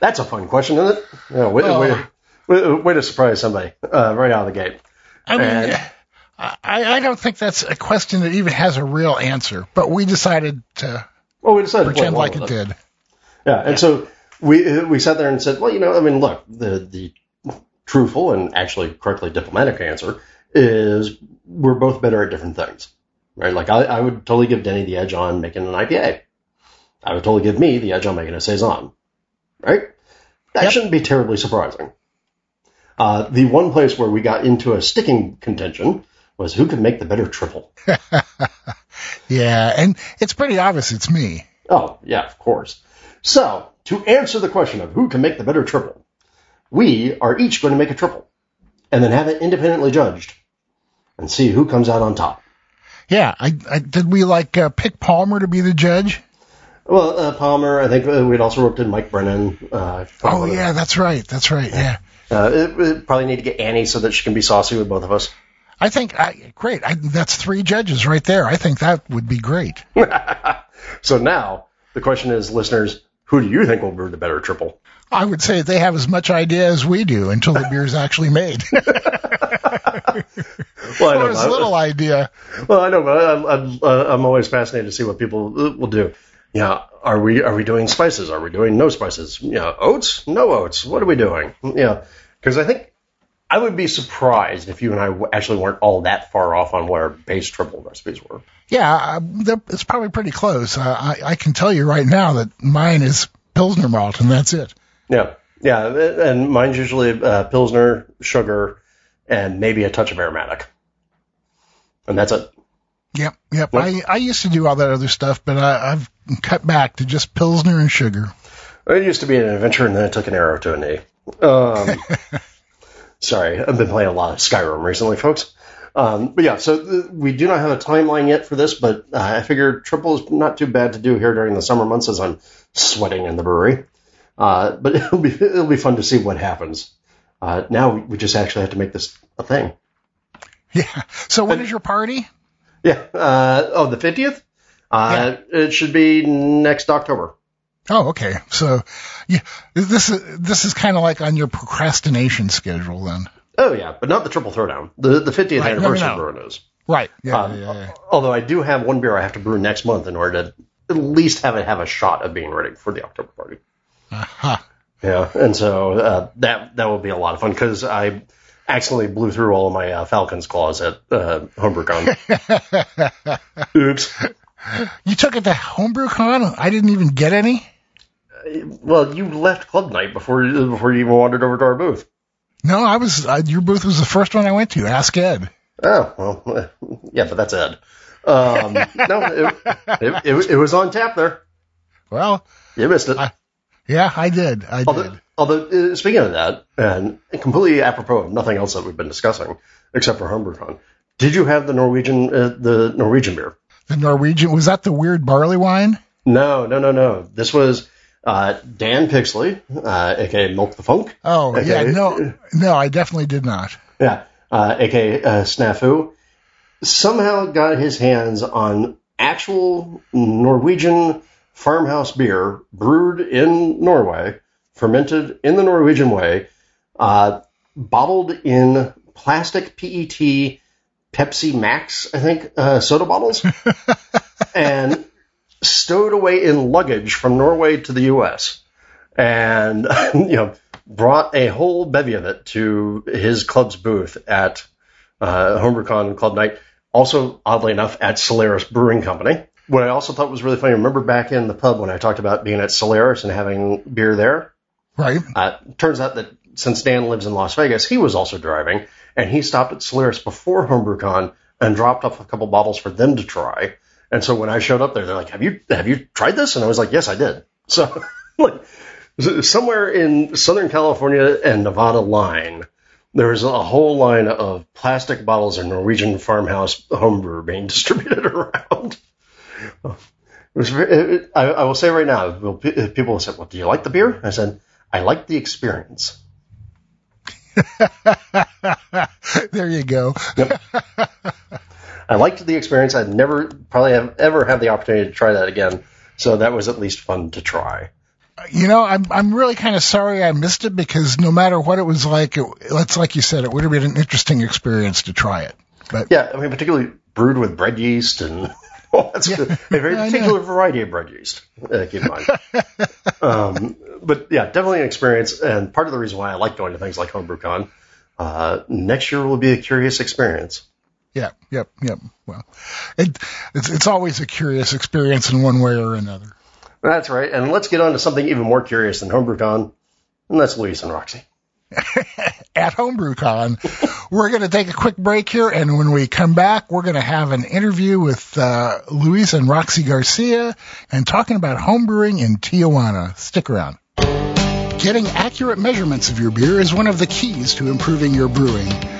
that's a fun question, isn't it? You know. Way, to surprise somebody uh, right out of the gate. I mean, And- I, I don't think that's a question that even has a real answer, but we decided to Well, we decided to pretend like it did. Yeah, and so we we sat there and said, well, you know, I mean, look, the the truthful and actually correctly diplomatic answer is we're both better at different things, right? Like I, I would totally give Denny the edge on making an IPA. I would totally give me the edge on making a saison, right? That Yep. shouldn't be terribly surprising. Uh, the one place where we got into a sticking contention was who could make the better triple. Yeah, and it's pretty obvious it's me. Oh, yeah, of course. So, to answer the question of who can make the better triple, we are each going to make a triple and then have it independently judged and see who comes out on top. Yeah, I, I did we like uh, pick Palmer to be the judge? Well, uh, Palmer, I think uh, we'd also roped in Mike Brennan. Uh, Oh yeah, that's right, that's right. Yeah, Uh, it, it probably need to get Annie so that she can be saucy with both of us. I think I, great. I, that's three judges right there. I think that would be great. So now the question is, listeners, who do you think will brew the better triple? I would say they have as much idea as we do until the beer is actually made, Well, I or know, as little idea. Well, I know, but uh, I'm always fascinated to see what people uh, will do. Yeah, are we are we doing spices? Are we doing no spices? Yeah, oats, no oats. What are we doing? Yeah, because I think I would be surprised if you and I actually weren't all that far off on what our base triple recipes were. Yeah, uh, it's probably pretty close. Uh, I, I can tell you right now that mine is Pilsner malt, and that's it. Yeah, yeah, and mine's usually uh, pilsner, sugar, and maybe a touch of aromatic, and that's it. Yep, yep. I, I used to do all that other stuff, but I, I've cut back to just Pilsner and sugar. It used to be an adventure, and then I took an arrow to a knee. Um, sorry, I've been playing a lot of Skyrim recently, folks. Um, but yeah, so th- we do not have a timeline yet for this, but uh, I figure triple is not too bad to do here during the summer months as I'm sweating in the brewery. Uh, but it'll be it'll be fun to see what happens. Uh, now we just actually have to make this a thing. Yeah. So when is your party? Yeah. Uh, oh, the fiftieth. Uh, It should be next October. Oh, okay. So, yeah, this is this is kind of like on your procrastination schedule then. Oh yeah, but not the triple throwdown. The the fiftieth Right, no, no, anniversary no. brewing is. Right. Yeah. Um, yeah, yeah. Although I do have one beer I have to brew next month in order to at least have it have a shot of being ready for the October party. Aha. Yeah, and so uh, that that will be a lot of fun because I accidentally blew through all of my uh, Falcons claws at uh, HomebrewCon. Oops. You took it to HomebrewCon? I didn't even get any. Well, you left club night before before you even wandered over to our booth. No, I was. Uh, your booth was the first one I went to. Ask Ed. Oh well, yeah, but that's Ed. Um, no, it, it, it, it was on tap there. Well, You missed it. I- yeah, I did. I Although, did. Although uh, speaking of that, and completely apropos of nothing else that we've been discussing, except for HomebrewCon, did you have the Norwegian uh, the Norwegian beer? The Norwegian was that the weird barley wine? No, no, no, no. This was uh, Dan Pixley, uh, aka Milk the Funk. Oh, Okay. yeah. No, no, I definitely did not. Yeah, uh, aka uh, Snafu, somehow got his hands on actual Norwegian farmhouse beer brewed in Norway, fermented in the Norwegian way, uh, bottled in plastic PET Pepsi Max, I think, uh, soda bottles, and stowed away in luggage from Norway to the U.S. And you know, brought a whole bevy of it to his club's booth at uh, HomebrewCon Club Night. Also, oddly enough, at Solaris Brewing Company. What I also thought was really funny. Remember back in the pub when I talked about being at Solaris and having beer there? Right. Uh, turns out that since Dan lives in Las Vegas, he was also driving, and he stopped at Solaris before HomebrewCon and dropped off a couple bottles for them to try. And so when I showed up there, they're like, "Have you have you tried this?" And I was like, "Yes, I did." So like somewhere in Southern California and Nevada line, there's a whole line of plastic bottles of Norwegian farmhouse homebrew being distributed around. It was it, I, I will say right now, people said, "Well, do you like the beer?" I said, "I like the experience." there you go. Yep. I liked the experience. I'd never probably have ever had the opportunity to try that again. So that was at least fun to try. You know, I'm I'm really kind of sorry I missed it because no matter what it was like, it, it's like you said, it would have been an interesting experience to try it. But yeah, I mean, particularly brewed with bread yeast and well, that's yeah, a very particular variety of bread yeast. Uh, keep in mind. um, but yeah, definitely an experience, and part of the reason why I like going to things like HomebrewCon. Uh, next year will be a curious experience. Yeah, yep, yep. Well, it, it's it's always a curious experience in one way or another. That's right. And let's get on to something even more curious than HomebrewCon, and that's Louise and Roxy. At HomebrewCon, we're going to take a quick break here, and when we come back, we're going to have an interview with uh, Luis and Roxy Garcia and talking about homebrewing in Tijuana. Stick around. Getting accurate measurements of your beer is one of the keys to improving your brewing.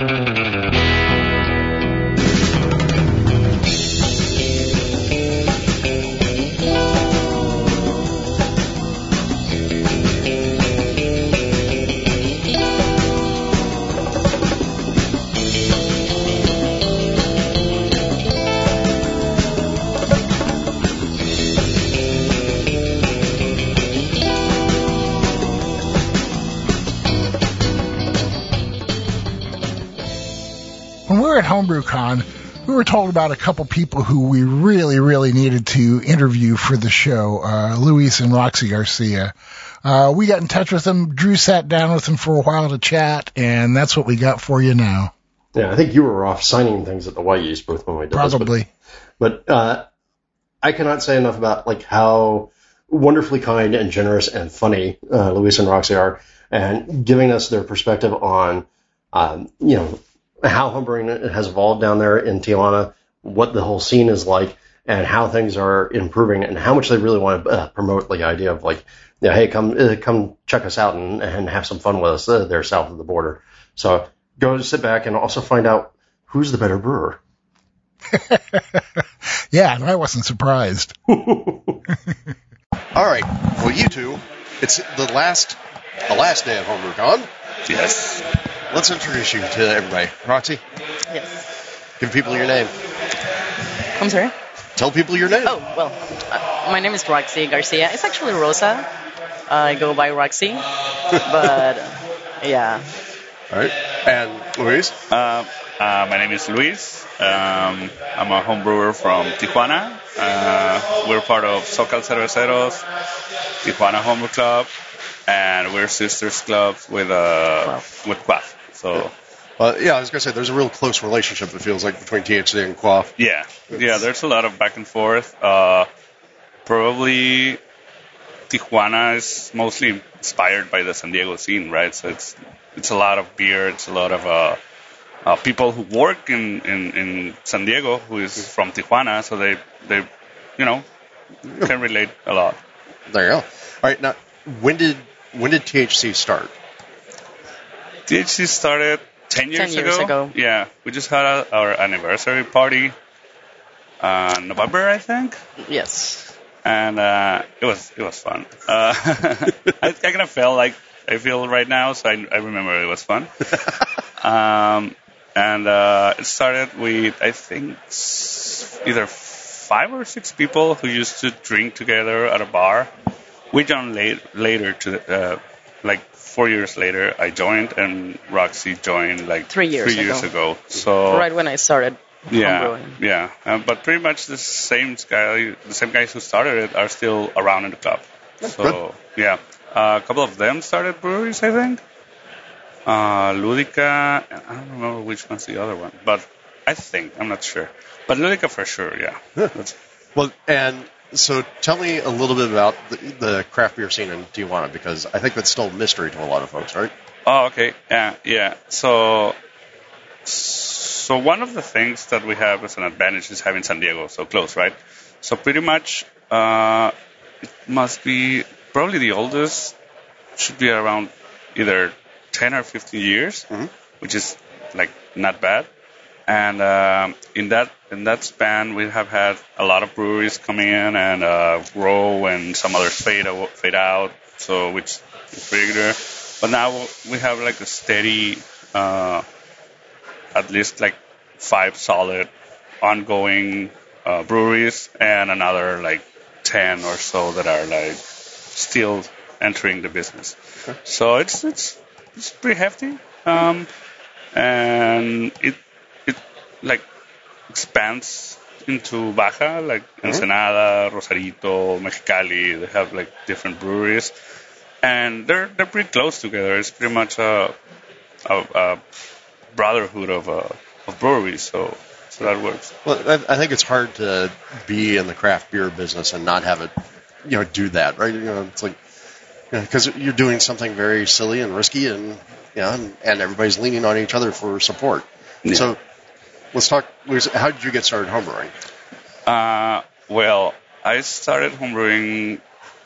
about a couple people who we really, really needed to interview for the show, uh, Luis and Roxy Garcia. Uh, we got in touch with them. Drew sat down with them for a while to chat, and that's what we got for you now. Yeah, I think you were off signing things at the White booth when we did Probably. This, but, but uh, I cannot say enough about like how wonderfully kind and generous and funny uh, Luis and Roxy are, and giving us their perspective on, um, you know, how homebrewing has evolved down there in Tijuana, what the whole scene is like, and how things are improving, and how much they really want to uh, promote the idea of like, yeah, hey, come uh, come check us out and, and have some fun with us uh, there south of the border. So go sit back and also find out who's the better brewer. yeah, and I wasn't surprised. All right, well, you two, it's the last the last day of HomebrewCon. Yes. Let's introduce you to everybody. Roxy? Yes. Give people your name. I'm sorry? Tell people your name. Oh, well, uh, my name is Roxy Garcia. It's actually Rosa. I go by Roxy. but, yeah. All right. And Luis? Uh, uh, my name is Luis. Um, I'm a home brewer from Tijuana. Uh, we're part of Socal Cerveceros, Tijuana Homebrew Club, and we're sisters clubs with uh, with Quaff. So. Uh, yeah, I was gonna say there's a real close relationship. It feels like between THC and Quaff. Yeah, yeah. There's a lot of back and forth. Uh, probably Tijuana is mostly inspired by the San Diego scene, right? So it's it's a lot of beer. It's a lot of uh, uh, people who work in, in, in San Diego who is from Tijuana, so they they you know can relate a lot. There you go. All right, now when did when did THC start? THC started 10 years, 10 years ago. ago. Yeah, we just had a, our anniversary party uh, November, I think. Yes. And uh, it was it was fun. Uh, I, I kind of felt like I feel right now, so I, I remember it was fun. Um, and uh, it started with I think either five or six people who used to drink together at a bar. We joined late, later to uh, like four years later. I joined and Roxy joined like Three years three years ago. ago. So right when I started yeah, homebrewing. yeah. Um, but pretty much the same guy, the same guys who started it are still around in the club. That's So yeah, uh, a couple of them started breweries, I think. Uh, Ludica, I don't remember which one's the other one, but I think I'm not sure. But Ludica for sure, yeah. That's, Well, and so tell me a little bit about the, the craft beer scene in Tijuana because I think that's still a mystery to a lot of folks, right? Oh, okay. Yeah, yeah. So, so one of the things that we have as an advantage is having San Diego so close, right? So pretty much, uh, it must be probably the oldest. Should be around either 10 or 15 years, Mhm. which is like not bad. And um, in that in that span, we have had a lot of breweries come in and uh, grow, and some others fade out, fade out. So which is good. But now we have like a steady, uh, at least like five solid ongoing uh, breweries, and another like ten or so that are like still entering the business. So it's it's it's pretty hefty, um, and it it like expands into Baja, like Ensenada, Rosarito, Mexicali. They have like different breweries, and they're they're pretty close together. It's pretty much a a, a brotherhood of uh, of breweries. So so that works. Well, I, I think it's hard to be in the craft beer business and not have it, you know, do that, right? You know, it's like because you're doing something very silly and risky, and you know, and, and everybody's leaning on each other for support. Yeah. So let's talk. How did you get started homebrewing? Uh, well, I started homebrewing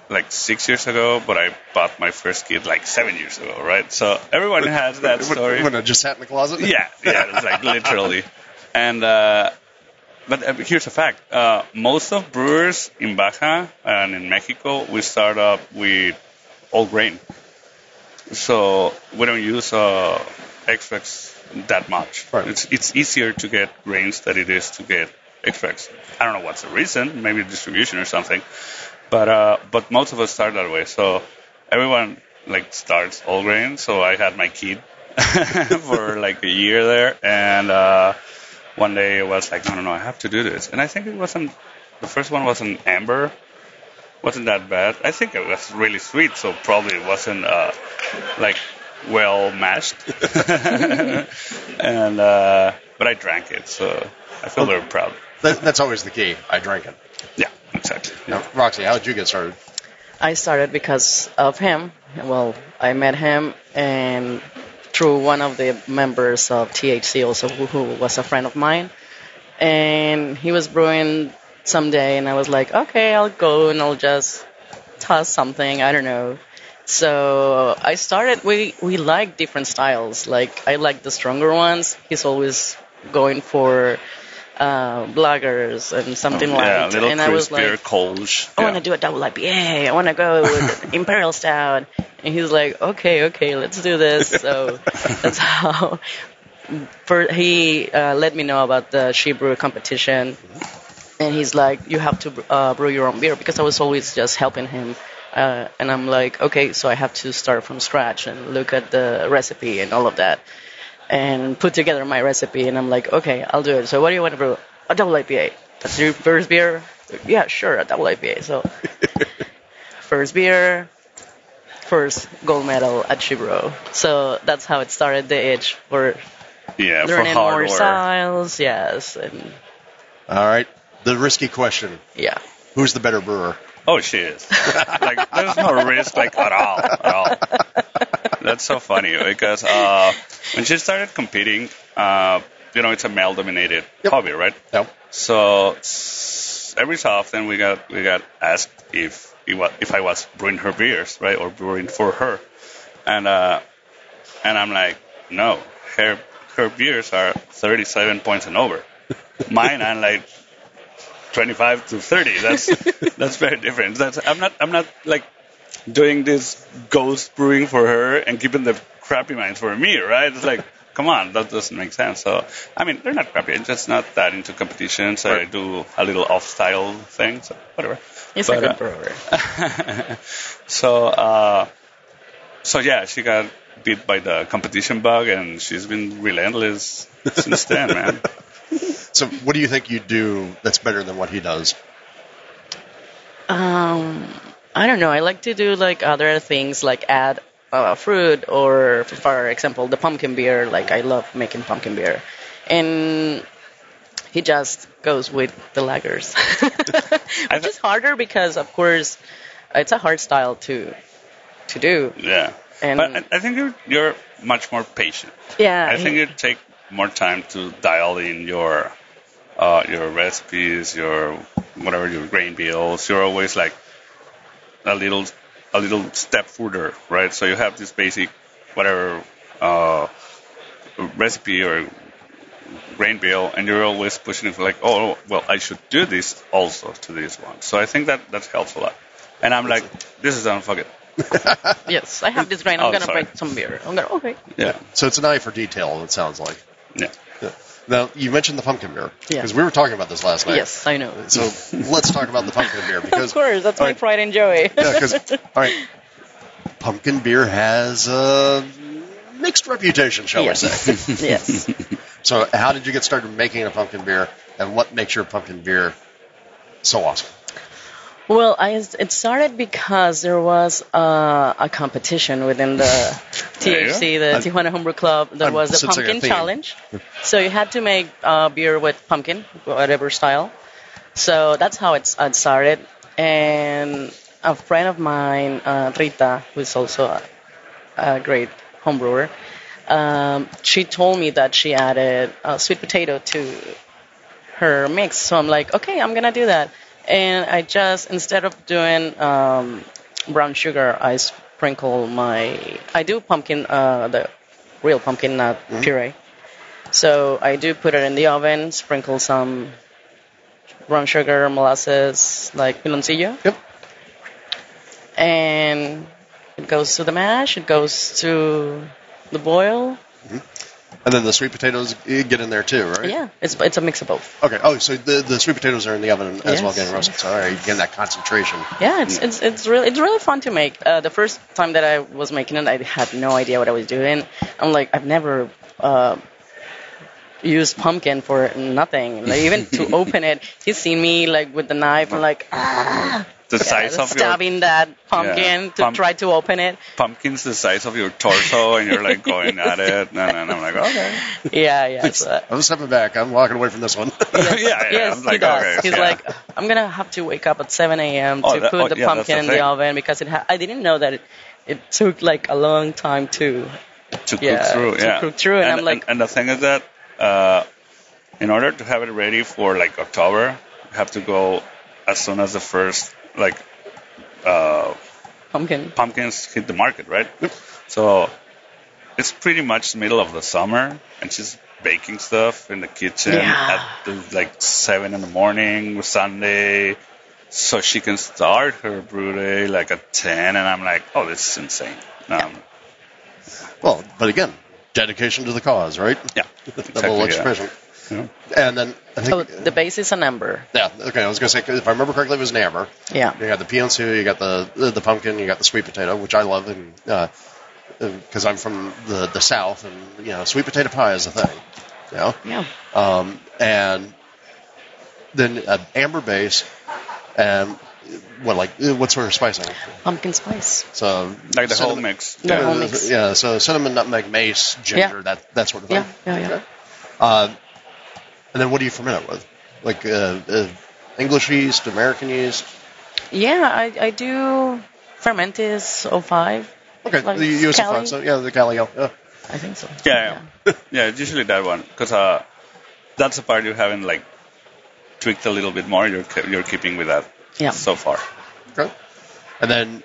like six years ago, but I bought my first kit like seven years ago, right? So everyone has that story. When, it just sat in the closet. yeah, yeah, it's like literally. And uh, but uh, here's a fact: uh, most of brewers in Baja and in Mexico, we start up with all grain, so we don't use uh, extracts that much. Right. It's it's easier to get grains than it is to get extracts. I don't know what's the reason, maybe distribution or something, but uh, but most of us start that way. So everyone like starts all grain. So I had my kid for like a year there, and uh, one day I was like, no, no, no, I have to do this. And I think it wasn't the first one wasn't amber, wasn't that bad. I think it was really sweet, so probably it wasn't uh, like well mashed. and uh, but I drank it, so I feel very proud. That, that's always the key. I drank it. Yeah, exactly. Now, Roxy, how did you get started? I started because of him. Well, I met him and through one of the members of THC, also who, who was a friend of mine, and he was brewing someday, and I was like, okay, I'll go and I'll just toss something. I don't know. So I started. We we like different styles. Like I like the stronger ones. He's always going for uh, lagers and something Oh, yeah, like. little and I was crispier, like, Kolsch. I yeah. want to do a double IPA. I want to go with Imperial Stout. And he's like, okay, okay, let's do this. So that's how for, he uh, let me know about the She Brew competition. And he's like, you have to uh, brew your own beer because I was always just helping him. Uh, and I'm like, okay, so I have to start from scratch and look at the recipe and all of that and put together my recipe. And I'm like, okay, I'll do it. So what do you want to brew? A double IPA. That's your first beer? Yeah, sure, a double IPA. So first beer, first gold medal at She Brew. So that's how it started. The itch for yeah, for learning more hardware. styles. Yes, and All right. The risky question: yeah. Who's the better brewer? Oh, she is. like, there's no risk, like, at all, at all. That's so funny because uh, when she started competing, uh, you know, it's a male-dominated Yep. hobby, right? No. So every so often we got we got asked if if I was brewing her beers, right, or brewing for her, and uh, and I'm like, no, her her beers are 37 points and over. Mine are like 25 to 30. That's that's very different. That's I'm not I'm not like doing this ghost brewing for her and keeping the crappy mines for me, right? It's like come on, that doesn't make sense. So, I mean, they're not crappy. I'm just not that into competition. So I do a little off-style thing. So whatever. It's But, a good uh, brewer. so, uh, so yeah, she got bit by the competition bug, and she's been relentless since then, man. So, what do you think you do that's better than what he does? Um, I don't know. I like to do like other things, like add uh, fruit, or for example, the pumpkin beer. Like I love making pumpkin beer, and he just goes with the lagers, which is harder because, of course, it's a hard style to to do. Yeah. And- but I, I think you're, you're much more patient. Yeah, I think you take more time to dial in your uh, your recipes, your whatever your grain bills. You're always like a little a little step further, right? So you have this basic whatever uh, recipe or grain bill, and you're always pushing it for like, oh, well, I should do this also to this one. So I think that that helps a lot. And I'm like, this is done, fuck it. yes, I have this grain. I'm Oh, gonna sorry. make some beer. I'm gonna okay. Yeah, So it's an eye for detail. It sounds like. Yeah. Yeah. Now you mentioned the pumpkin beer Yeah. because we were talking about this last night. Yes, I know. So let's talk about the pumpkin beer because Of course, that's my right, pride and joy. Yeah, because all right, pumpkin beer has a mixed reputation, shall we yes, say? yes. So how did you get started making a pumpkin beer, and what makes your pumpkin beer so awesome? Well, I, it started because there was uh, a competition within the THC, the I'm- Tijuana Homebrew Club. There I'm was the a pumpkin challenge. So you had to make uh, beer with pumpkin, whatever style. So that's how it, it started. And a friend of mine, uh, Rita, who's also a, a great homebrewer, um, she told me that she added uh, sweet potato to her mix. So I'm like, okay, I'm gonna do that. And I just instead of doing um, brown sugar, I sprinkle my I do pumpkin uh, the real pumpkin nut puree. So I do put it in the oven, sprinkle some brown sugar, molasses, like piloncillo. Yep. And it goes to the mash. It goes to the boil. And then the sweet potatoes you get in there too, right? Yeah, it's it's a mix of both. Okay. Oh, so the the sweet potatoes are in the oven as well, getting roasted. So all right, getting that concentration. Yeah, it's it's it's really it's really fun to make. Uh, the first time that I was making it, I had no idea what I was doing. I'm like, I've never uh, used pumpkin for nothing. Like, even to open it, he's seen me like with the knife and like ah, The yeah, size of your stabbing that pumpkin to Pump- try to open it. pumpkin's the size of your torso, and you're like going at it, and, and I'm like, okay. Yeah, yeah. So, I'm stepping back. I'm walking away from this one. yeah, yeah. yes, I'm he like, does. okay, He's yeah. like, I'm gonna have to wake up at 7 a.m. to Oh, that- put oh, the yeah, pumpkin the in the oven because it. Ha- I didn't know that it, it took like a long time to. to cook yeah, through. to yeah, cook through, and I'm like- and, the thing is that uh, in order to have it ready for like October, you have to go as soon as the first like uh, Pumpkin. pumpkins hit the market, right? So it's pretty much the middle of the summer, and she's baking stuff in the kitchen Yeah. at the, like seven in the morning Sunday, so she can start her brew day like at ten. And I'm like, oh, this is insane. Um, well, but again, dedication to the cause, right? yeah, Double exactly, yeah. expression. Yeah. And then I think, So the base is an ember. yeah, okay. I was gonna say if I remember correctly, it was an amber. Yeah. You got the piancilla, you got the, the the pumpkin, you got the sweet potato, which I love, and because I'm from the the south, and you know, sweet potato pie is a thing. You know, Yeah. um, and then an amber base, and what like what sort of spice? Pumpkin spice. So Like the whole cinnamon- mix. The Yeah, whole mix. yeah. So cinnamon, nutmeg, mace, ginger, Yeah. that that sort of thing. Yeah, yeah, yeah. Uh, and then what do you ferment it with? Like uh, uh, English yeast, American yeast? Yeah, I, I do fermentis 05. Okay, Like the US Cali? five, so yeah, the Calio. Yeah. I think so. Yeah, yeah, yeah. It's usually that one because uh, that's the part you haven't like tweaked a little bit more. You're you're keeping with that Yeah. so far. Okay. And then,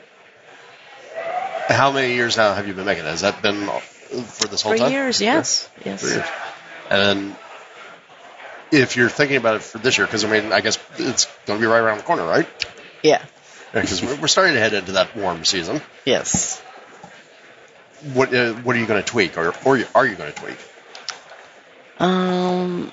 how many years now have you been making it? Has that been for this whole Three time? years, yes. Yes. Three years. And then, if you're thinking about it for this year, because I mean, I guess it's going to be right around the corner, right? Yeah. Because we're we're starting to head into that warm season. Yes. What uh, what are you going to tweak, or or are you going to tweak? Um,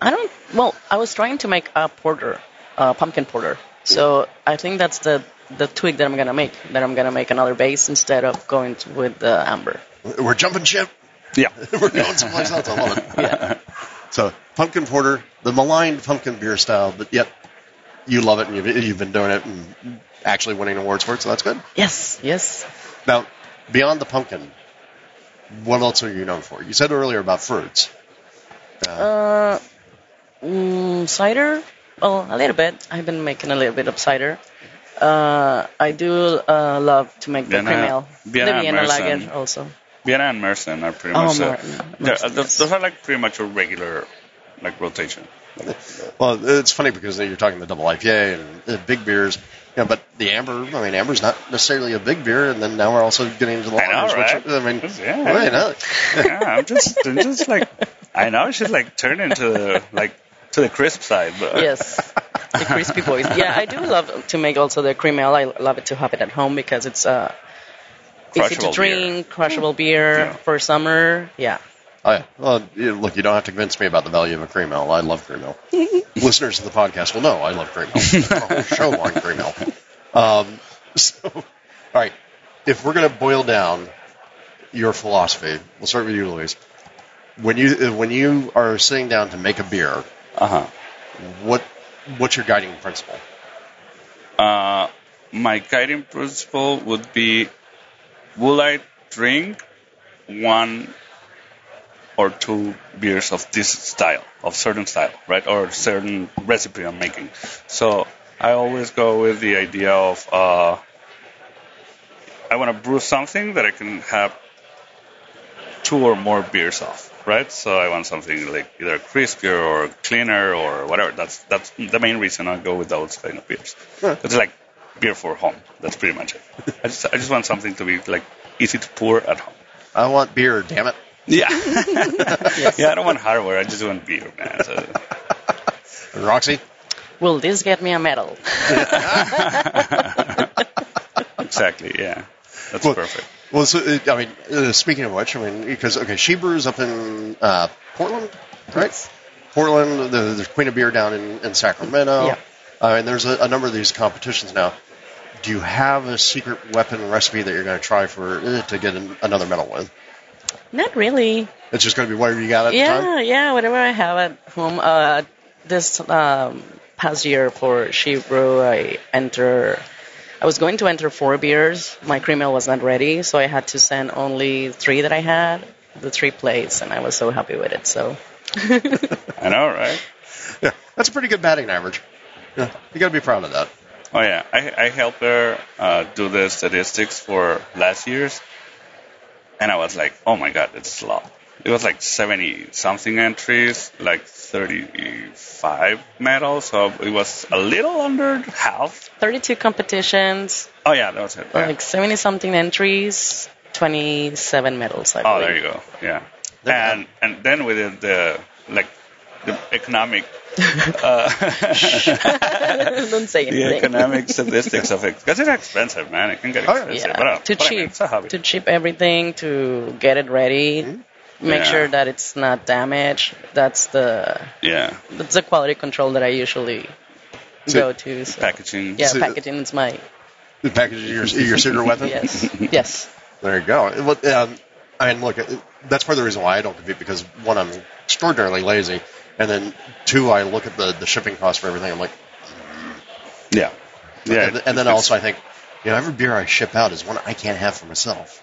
I don't. Well, I was trying to make a porter, a pumpkin porter. So I think that's the the tweak that I'm gonna make. That I'm gonna make another base instead of going to, with the amber. We're jumping ship. Yeah. We're going someplace else. I love it. Yeah. So, pumpkin porter, the maligned pumpkin beer style, but yet you love it and you've, you've been doing it and actually winning awards for it, so that's good. yes. Yes. Now, beyond the pumpkin, what else are you known for? You said earlier about fruits. Uh, Uh, mm, cider. Well, a little bit. I've been making a little bit of cider. Uh, I do uh, love to make the Vienna- cream ale. Vienna the Vienna Märzen. lager also. Vienna and Märzen are pretty Oh, much. Mer- uh, Märzen, yeah, uh, those, yes. those are like pretty much a regular like rotation. well, it's funny because you're talking the double IPA and the big beers, you know, but the amber, I mean, amber's not necessarily a big beer, and then now we're also getting into the I know, lagers, right? which, I mean, Yeah. well, you know, yeah, I'm just, I'm just like, I know I should like turn into the, like to the crisp side, but Yes. The crispy boys. Yeah, I do love to make also the cream ale. I love it to have it at home because it's uh, easy to Crushable drink, crushable beer Yeah. for summer. Yeah. Oh, yeah. Well, you- look, you don't have to convince me about the value of a cream ale. I love cream ale. Listeners of the podcast will know I love cream ale. A whole show on cream ale. Um, so, all right, if we're going to boil down your philosophy, we'll start with you, Luis. When you uh, when you are sitting down to make a beer, uh huh. what what's your guiding principle? Uh, my guiding principle would be: Will I drink one or two beers of this style, of certain style, right, or certain recipe I'm making? So I always go with the idea of uh, I want to brew something that I can have two or more beers of, right? So I want something like either crispier or cleaner or whatever. That's that's the main reason I go with those kind of beers. It's like beer for home. That's pretty much it. I just I just want something to be like easy to pour at home. I want beer, damn it. Yeah. Yeah, I don't want hardware. I just want beer, man. So, Roxy? Will this get me a medal? exactly. Yeah. That's Well- perfect. Well, so, uh, I mean, uh, speaking of which, I mean, because, okay, She Brews up in uh, Portland, right? Portland, the, there's Queen of Beer down in, in Sacramento. Yeah. Uh, and there's a, a number of these competitions now. Do you have a secret weapon recipe that you're going to try for uh, to get an, another medal with? Not really. It's just going to be whatever you got at the time? Yeah, yeah, whatever I have at home. Uh, this um, past year for She Brew, I enter. I was going to enter four beers. My cream ale was not ready, so I had to send only three that I had, the three plates, and I was so happy with it. So I know, right? Yeah, that's a pretty good batting average. Yeah, you got to be proud of that. Oh yeah, I I helped her uh, do the statistics for last year's, and I was like, oh my god, it's a lot. It was like 70 something entries, like 35 medals, so it was a little under half. 32 competitions, Oh yeah, that was it. yeah. like 70 something entries, 27 medals. I Oh, believe. there you go. Yeah, and and then we did the like the economic. Uh, Don't say the economic statistics of it because it's expensive, man. It can get Oh, yeah. expensive. Yeah, but, uh, to but I mean, cheap, it's a hobby. to cheap everything, to get it ready, make Mm-hmm. Yeah. sure that it's not damaged. That's the yeah, that's the quality control that I usually So- go to. So. packaging. Yeah, So- packaging is my The package is your, your secret weapon? yes, yes. There you go. Well, Um, I mean, look, that's part of the reason why I don't compete because one, I'm extraordinarily lazy, and then two, I look at the, the shipping cost for everything. I'm like, Yeah, yeah. and, and then also I think, you know, every beer I ship out is one I can't have for myself.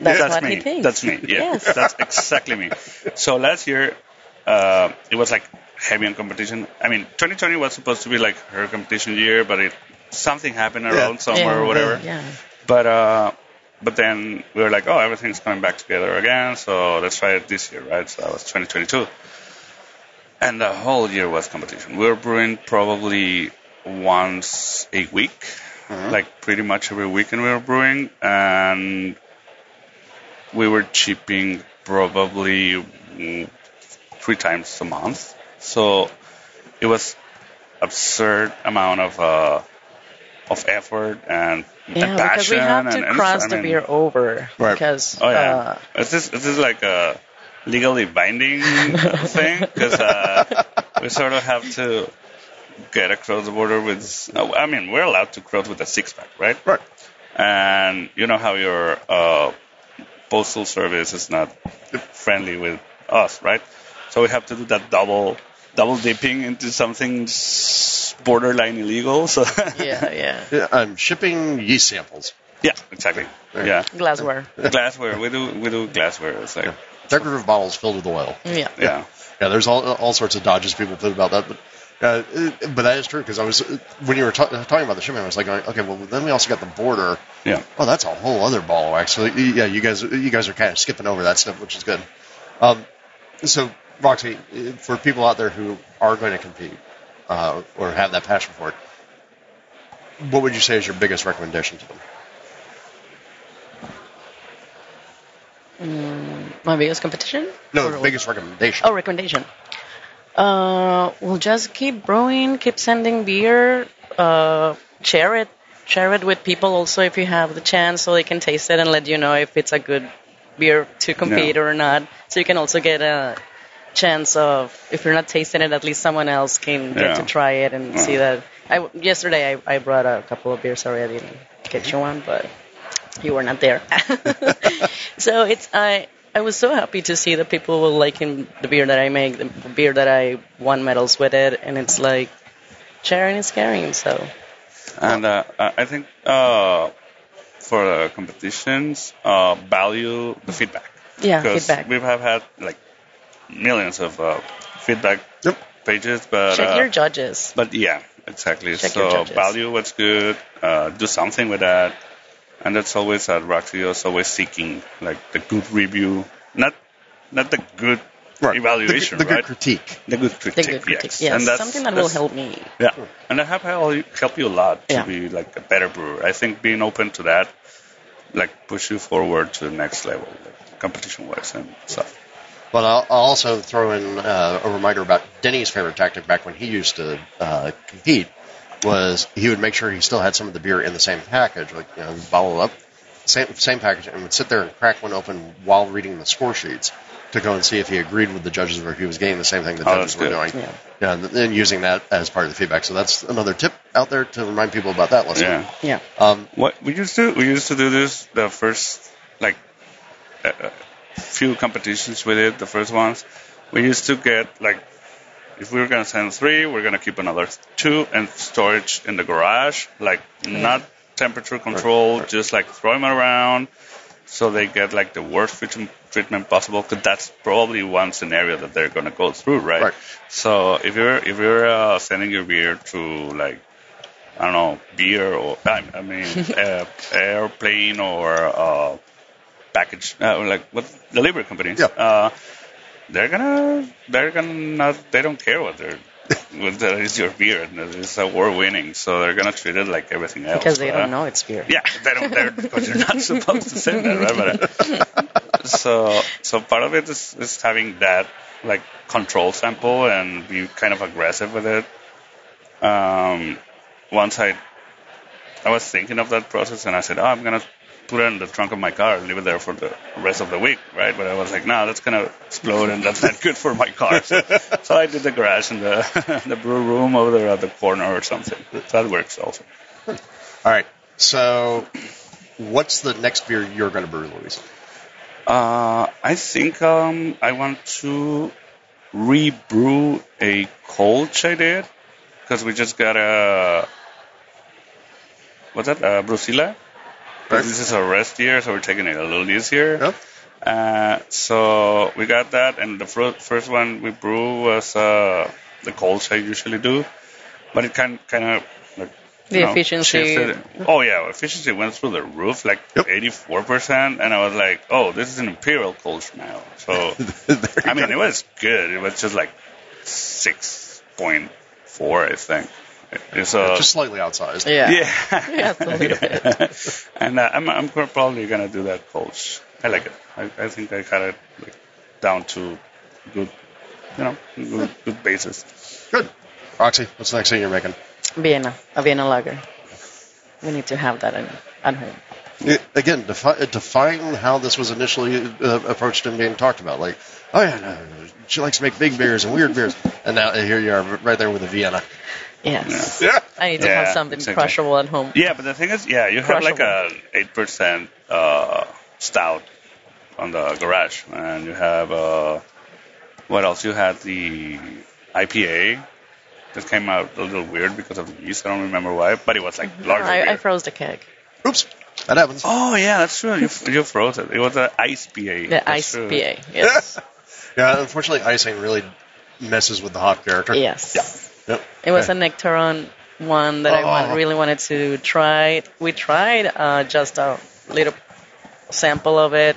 That's, that's what me. he thinks. That's me. Yeah, Yes. that's exactly me. So last year, uh, it was like heavy on competition. I mean, 2020 was supposed to be like her competition year, but it something happened around Yeah. somewhere yeah, or whatever. Yeah. But uh, but then we were like, oh, everything's coming back together again, so let's try it this year, right? So that was 2022, and the whole year was competition. We were brewing probably once a week, like pretty much every weekend we were brewing, and we were shipping probably three times a month. So it was absurd amount of uh, of effort and, and Yeah, because we passion have to and, and cross I the mean- beer over Right. because Oh yeah, uh, it's just it's just like a legally binding thing because uh, we sort of have to get across the border with. Uh, I mean, we're allowed to cross with a six pack, right? Right. And you know how your uh, postal service is not friendly with us, right? So we have to do that double double dipping into something borderline illegal. So Yeah, yeah. Yeah, I'm shipping yeast samples. Yeah, exactly. Right. Yeah, Glassware. glassware. We do we do glassware. It's like Decorative bottles filled with oil. Yeah. yeah. Yeah, there's all all sorts of dodges people put about that, but uh, but that is true because I was when you were ta- talking about the shipping, I was like, okay, well then we also got the border. Yeah. Oh, that's a whole other ball of wax. So yeah, you guys you guys are kind of skipping over that stuff, which is good. Um, so Roxy, for people out there who are going to compete uh, or have that passion for it, what would you say is your biggest recommendation to them? My biggest competition? No, Or- biggest recommendation. Oh, recommendation. Uh, we'll just keep brewing, keep sending beer, uh, share it, share it with people also if you have the chance, so they can taste it and let you know if it's a good beer to compete Yeah. or not. So you can also get a chance of if you're not tasting it, at least someone else can get Yeah. to try it and see that. I yesterday I, I brought a couple of beers already. I didn't get you one, but you were not there. so it's I I was so happy to see that people were liking the beer that I make, the beer that I won medals with it, and it's like sharing is caring. So And uh, I I think uh, for the competitions, uh, value the feedback. yeah, Because feedback. we have had like millions of uh, feedback Yep. pages, but Check uh, your judges. but yeah, exactly. Check so judges. value what's good, uh, do something with that, and that's always at Roxyos, always seeking like the good review, not not the good Right. evaluation, the, the good critique. The good The critique, good critique. yes. Yes, And that's- something that will help me. Yeah, and that have help help you a lot to Yeah. be like a better brewer. I think being open to that, like, push you forward to the next level, like, competition wise and stuff. But I'll, I'll also throw in uh, a reminder about Denny's favorite tactic back when he used to uh, compete was he would make sure he still had some of the beer in the same package, like you know, bottle up, same same package, and would sit there and crack one open while reading the score sheets to go and see if he agreed with the judges or if he was getting the same thing the Oh, judges were doing. Yeah. Yeah, and then using that as part of the feedback. So that's another tip out there to remind people about that lesson. Yeah. Yeah. Um, What we used to we used to do this the first like uh, uh, few competitions with it, the first ones. We used to get like if we're gonna send three, we're gonna keep another two and storage in the garage, like not temperature controlled, right. just like throw them around so they get like the worst treatment treatment possible. Because that's probably one scenario that they're gonna go through, right? Right. So if you're if you're uh, sending your beer to like I don't know beer or I, I mean uh, airplane or uh, package uh, like what delivery companies. Yeah. They're gonna they're gonna not they don't care what they're what that is your beer. And it's award winning so they're gonna treat it like everything else Because they uh, don't know it's beer. yeah they don't they're because you're not supposed to say that right? But uh, so so part of it is, is having that like control sample and be kind of aggressive with it. Um once I I was thinking of that process and I said oh I'm gonna put it in the trunk of my car and leave it there for the rest of the week, right? But I was like, no, that's gonna explode and that's not good for my car. So, so I did the garage and the the brew room over there at the corner or something. So that works also. all right. So, what's the next beer you're going to brew, Luis? Uh, I think um, I want to rebrew a Kolsch I did because we just got a what's that? Uh, Brewzilla. Right. This is our rest year, so we're taking it a little easier. Yep. Uh, so we got that, and the fir- first one we brew was uh, the Kolsch I usually do, but it kind kind of like The know, efficiency. shifted. Oh yeah, efficiency went through the roof, like 84%, and I was like, oh, this is an Imperial Kolsch now. So I mean, it was good. It was just like 6.4, I think. It's uh, just slightly outsized. Yeah. yeah. Yeah, a little bit. and uh, I'm, I'm probably gonna do that Kolsch. I like it. I, I think I got it like, down to good, you know, good, good basis. Good. Roxy, what's the next thing you're making? Vienna, a Vienna lager. We need to have that in, at home. It- again, defi- define how this was initially uh, approached and being talked about. Like, oh yeah, no, she likes to make big beers and weird beers, and now here you are, right there with a Vienna. Yes. Yeah. I need to Yeah, have something exactly. crushable at home. Yeah, but the thing is, yeah, you have like a Crushable. eight percent uh, stout on the garage, and you have uh, what else? You had the IPA that came out a little weird because of the yeast. I don't remember why, but it was like larger. I, I beer. froze the keg. Oops, that happens. oh yeah, that's true. You, you froze it. It was an ice PA. The That's ice true. PA. Yes. Yeah, unfortunately, icing really messes with the hop character. yes. Yep. It was Okay. a Nectaron one that I Oh. want, really wanted to try. We tried uh, just a little sample of it.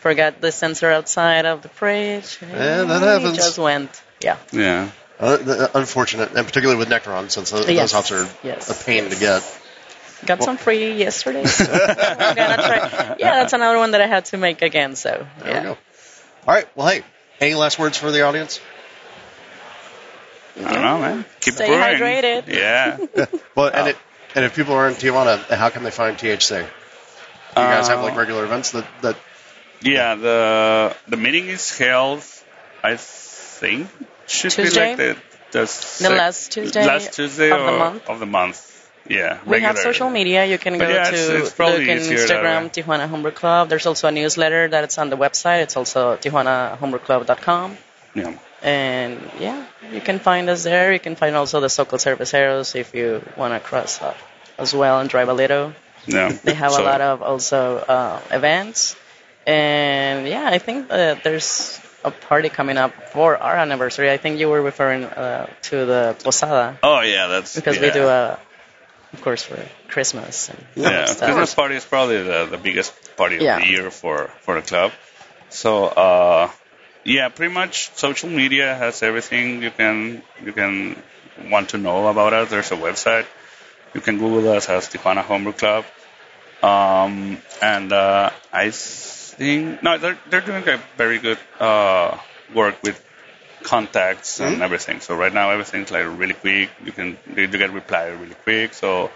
Forgot the sensor outside of the fridge. Yeah, that It happens. just went. Yeah. Yeah. Uh, unfortunate, and particularly with Nectaron, since those, those Yes. hops are Yes. a pain to get. Got some free yesterday. so I'm gonna try. Yeah, that's another one that I had to make again. So There yeah. we go. All right. Well, hey, any last words for the audience? I don't know, man. Keep Stay brewing. hydrated. Yeah. Well, and it, and if people are in Tijuana, how can they find THC? Do you guys have like Uh, regular events that that Yeah, the the meeting is held. I think should Tuesday? be like the the, sec- last Tuesday last Tuesday of the month? of the month. Yeah, We have social media. You can But go yeah, to it's- it's look in Instagram. Tijuana Homebrew Club. There's also a newsletter that it's on the website. It's also tijuanahomebrewclub.com. Yeah. And yeah, you can find us there. You can find also the SoCal Cerveceros if you want to cross up as well and drive a little. Yeah. They have So- a lot of also uh, events. And yeah, I think uh, there's a party coming up for our anniversary. I think you were referring uh, to the Posada Oh yeah, that's because yeah. we do a, of course, for Christmas and Yeah. Christmas party is probably the, the biggest party of Yeah. the year for, for the club. So uh, yeah, pretty much social media has everything you can you can want to know about us. There's a website. You can Google us as Tijuana Homebrew Club. Um, and uh, I think no, they're they're doing a very good uh, work with contacts and everything. So right now everything's like really quick. You can you get reply really quick. So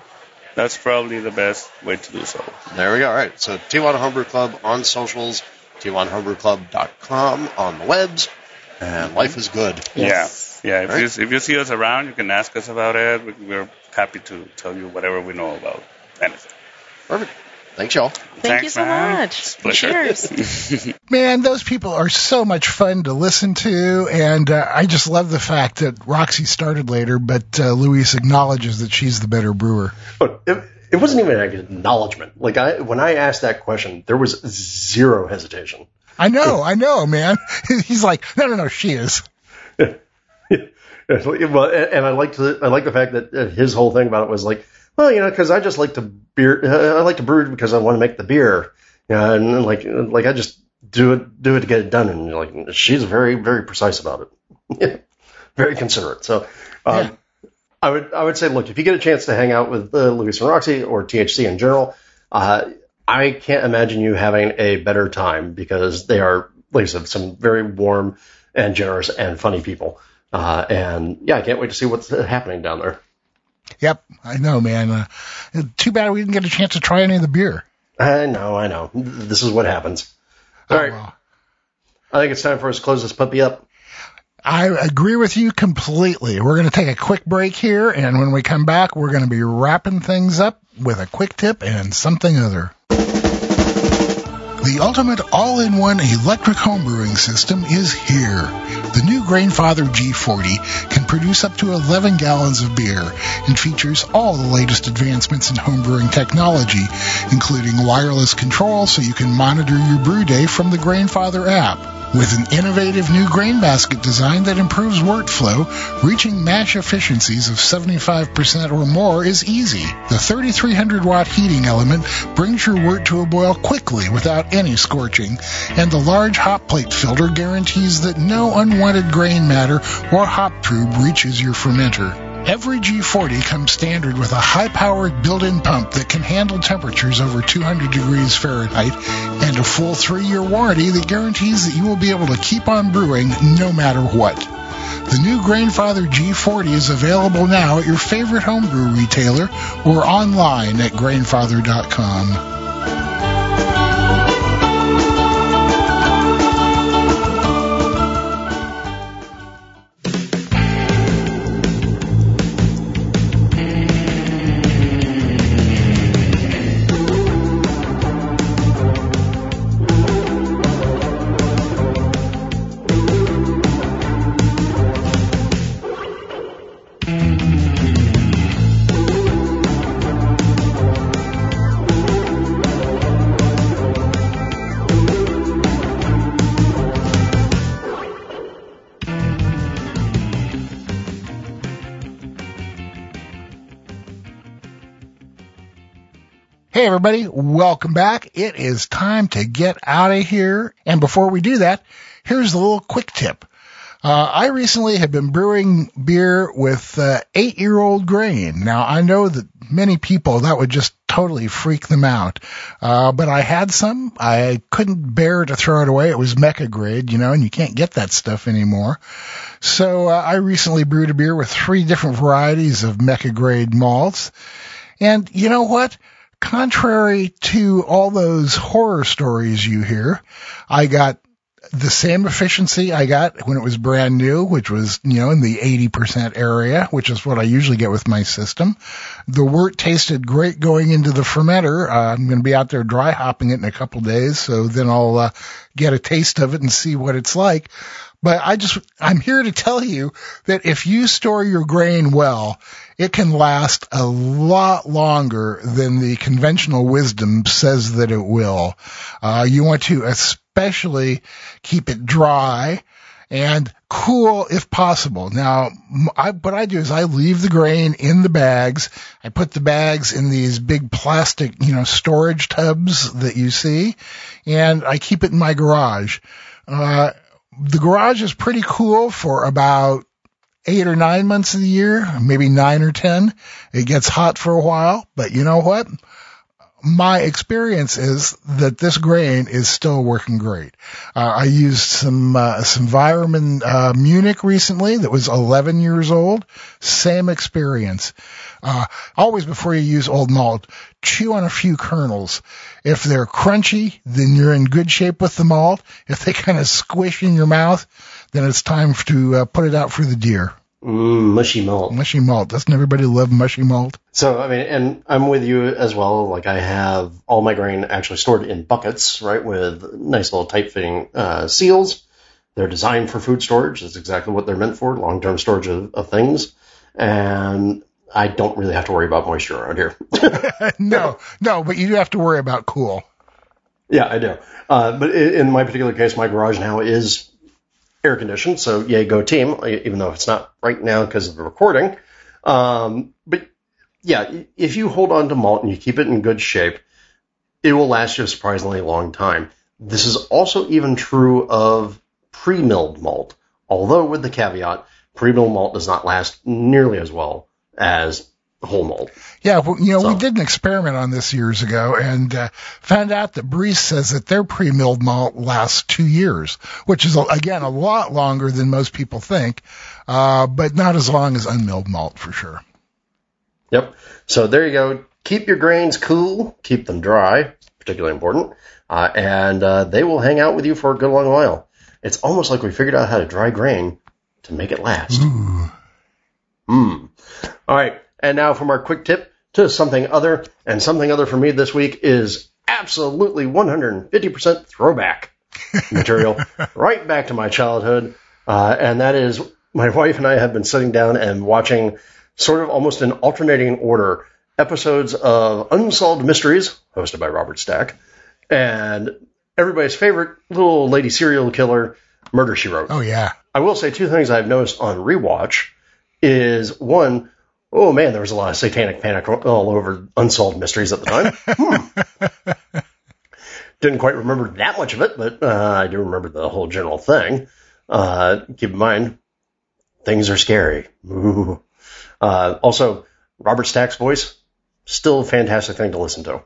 that's probably the best way to do so. There we go. All right. So Tijuana Homebrew Club on socials, TijuanaHomebrewClub.com on the webs, and life is good. Yes. Yeah, yeah. If Right. you if you see us around, you can ask us about it. We- We're happy to tell you whatever we know about anything. Perfect. Thanks, y'all. Thank you Thanks, so man. much. Pleasure. Cheers. Man, those people are so much fun to listen to, and uh, I just love the fact that Roxy started later, but uh, Luis acknowledges that she's the better brewer. But it, it wasn't even an acknowledgement. Like I, when I asked that question, there was zero hesitation. I know, I know, man. He's like, no, no, no, she is. well, and I liked the, I like the fact that uh, his whole thing about it was like, well, you know, because I just like to beer, uh, I like to brew because I want to make the beer, yeah, and like, like I just do it, do it to get it done, and like she's very, very precise about it, very considerate. So, um, Yeah. I would, I would say, look, if you get a chance to hang out with uh, Luis and Roxy or THC in general, uh, I can't imagine you having a better time because they are, like I said, some very warm and generous and funny people. Uh, and yeah, I can't wait to see what's happening down there. Yep, I know, man. Uh, too bad we didn't get a chance to try any of the beer. I know, I know. This is what happens. All Oh, right. I think it's time for us to close this puppy up. I agree with you completely. We're going to take a quick break here, and when we come back, we're going to be wrapping things up with a quick tip and something other. The ultimate all-in-one electric homebrewing system is here. The new Grainfather G40 can produce up to 11 gallons of beer and features all the latest advancements in homebrewing technology, including wireless control so you can monitor your brew day from the Grainfather app. With an innovative new grain basket design that improves workflow, reaching mash efficiencies of 75% or more is easy. The 3300 watt heating element brings your wort to a boil quickly without any scorching, and the large hop plate filter guarantees that no unwanted grain matter or hop trub reaches your fermenter. Every G40 comes standard with a high-powered built-in pump that can handle temperatures over 200 degrees Fahrenheit and a full three-year warranty that guarantees that you will be able to keep on brewing no matter what. The new Grainfather G40 is available now at your favorite homebrew retailer or online at grainfather.com. Hey everybody, welcome back. It is time to get out of here. And before we do that, here's a little quick tip. Uh, I recently have been brewing beer with uh, eight year old grain. Now I know that many people that would just totally freak them out. Uh, but I had some. I couldn't bear to throw it away. It was Mecca Grade, you know, and you can't get that stuff anymore. So uh, I recently brewed a beer with three different varieties of Mecca Grade malts. And you know what? Contrary to all those horror stories you hear, I got the same efficiency I got when it was brand new, which was, you know, in the 80% area, which is what I usually get with my system. The wort tasted great going into the fermenter. Uh, I'm going to be out there dry hopping it in a couple days, so then I'll uh, get a taste of it and see what it's like. But I just, I'm here to tell you that if you store your grain well, it can last a lot longer than the conventional wisdom says that it will. Uh, you want to especially keep it dry and cool if possible. Now, I, what I do is I leave the grain in the bags. I put the bags in these big plastic, you know, storage tubs that you see, and I keep it in my garage. Uh, the garage is pretty cool for about eight or nine months of the year, maybe nine or ten. It gets hot for a while, but you know what? My experience is that this grain is still working great. Uh, I used some uh, some Weyermann uh, Munich recently that was 11 years old. Same experience. Uh, always before you use old malt, chew on a few kernels. If they're crunchy, then you're in good shape with the malt. If they kind of squish in your mouth, then it's time to uh, put it out for the deer. Mm, mushy malt. Mushy malt. Doesn't everybody love mushy malt? So, I mean, and I'm with you as well. Like, I have all my grain actually stored in buckets, right, with nice little tight fitting uh, seals. They're designed for food storage. That's exactly what they're meant for long term storage of, of things. And I don't really have to worry about moisture around here. no, no, but you do have to worry about cool. Yeah, I do. Uh, but in my particular case, my garage now is air conditioned, so yay, go team, even though it's not right now because of the recording. Um, but yeah, if you hold on to malt and you keep it in good shape, it will last you a surprisingly long time. This is also even true of pre-milled malt, although with the caveat, pre-milled malt does not last nearly as well as whole malt. Yeah, well, you know, so. we did an experiment on this years ago and uh, found out that Briess says that their pre-milled malt lasts two years, which is again a lot longer than most people think, uh, but not as long as unmilled malt for sure. Yep. So there you go. Keep your grains cool. Keep them dry. Particularly important. Uh, and uh, they will hang out with you for a good long while. It's almost like we figured out how to dry grain to make it last. Hmm. All right. And now from our quick tip to something other. And something other for me this week is absolutely 150% throwback material right back to my childhood. Uh, and that is my wife and I have been sitting down and watching sort of almost in alternating order episodes of Unsolved Mysteries, hosted by Robert Stack, and everybody's favorite little lady serial killer, Murder She Wrote. Oh, yeah. I will say two things I've noticed on rewatch is one, oh man, there was a lot of satanic panic all over unsolved mysteries at the time. hmm. Didn't quite remember that much of it, but uh, I do remember the whole general thing. Uh, keep in mind, things are scary. Uh, also, Robert Stack's voice, still a fantastic thing to listen to.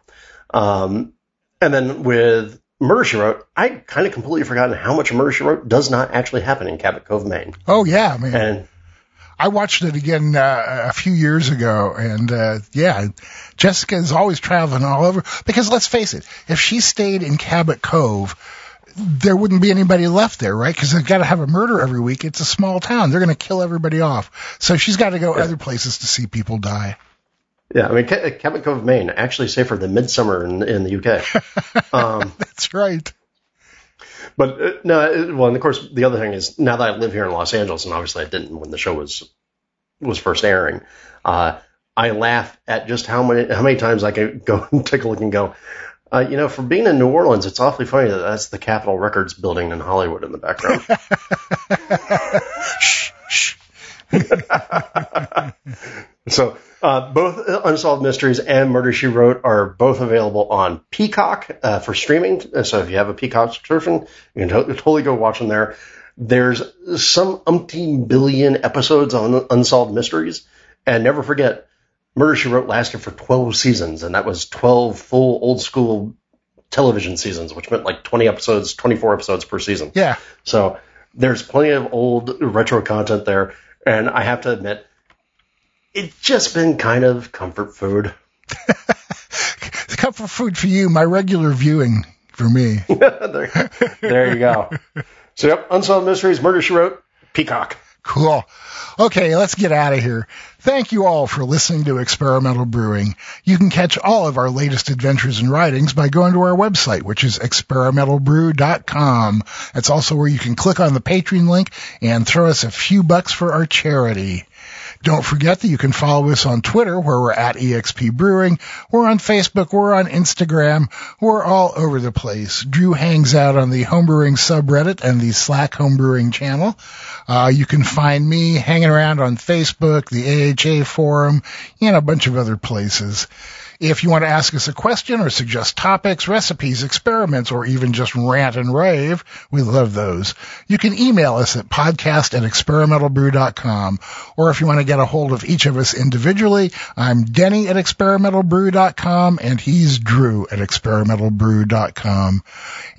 Um, and then with Murder She Wrote, I kind of completely forgotten how much Murder She Wrote does not actually happen in Cabot Cove, Maine. Oh yeah, man. And I watched it again uh, a few years ago, and uh, yeah, Jessica is always traveling all over. Because let's face it, if she stayed in Cabot Cove, there wouldn't be anybody left there, right? Because they've got to have a murder every week. It's a small town; they're going to kill everybody off. So she's got to go Yeah. other places to see people die. yeah, I mean, Ca- Cabot Cove, Maine, actually safer than Midsomer in, in the UK. um, That's right. But uh, no, well, and of course, the other thing is now that I live here in Los Angeles, and obviously I didn't when the show was was first airing. Uh, I laugh at just how many how many times I can go and take a look and go. Uh, you know, for being in New Orleans, it's awfully funny that that's the Capitol Records building in Hollywood in the background. Shh, shh. So uh, both Unsolved Mysteries and Murder She Wrote are both available on Peacock uh, for streaming. So if you have a Peacock subscription, you can to- totally go watch them there. There's some umpteen billion episodes on Unsolved Mysteries, and never forget, Murder She Wrote lasted for 12 seasons, and that was 12 full old school television seasons, which meant like 20 episodes, 24 episodes per season. Yeah. So there's plenty of old retro content there, and I have to admit, it's just been kind of comfort food. Comfort food for you, my regular viewing for me. there, there you go. So yep, Unsolved Mysteries, Murder She Wrote, Peacock. Cool. Okay, let's get out of here. Thank you all for listening to Experimental Brewing. You can catch all of our latest adventures and writings by going to our website, which is experimentalbrew.com. That's also where you can click on the Patreon link and throw us a few bucks for our charity. Don't forget that you can follow us on Twitter where we're at EXP Brewing. We're on Facebook. We're on Instagram. We're all over the place. Drew hangs out on the Homebrewing subreddit and the Slack Homebrewing channel. Uh, you can find me hanging around on Facebook, the AHA forum, and a bunch of other places. If you want to ask us a question or suggest topics, recipes, experiments, or even just rant and rave, we love those. You can email us at podcast at experimentalbrew.com. Or if you want to get a hold of each of us individually, I'm Denny at experimentalbrew.com and he's Drew at experimentalbrew.com.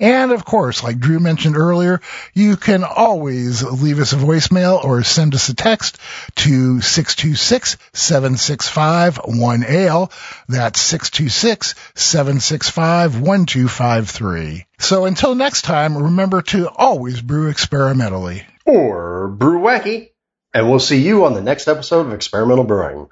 And of course, like Drew mentioned earlier, you can always leave us a voicemail or send us a text to 626-765-1AL. That's 626-765-1253. So until next time, remember to always brew experimentally. Or Brew Wacky. And we'll see you on the next episode of Experimental Brewing.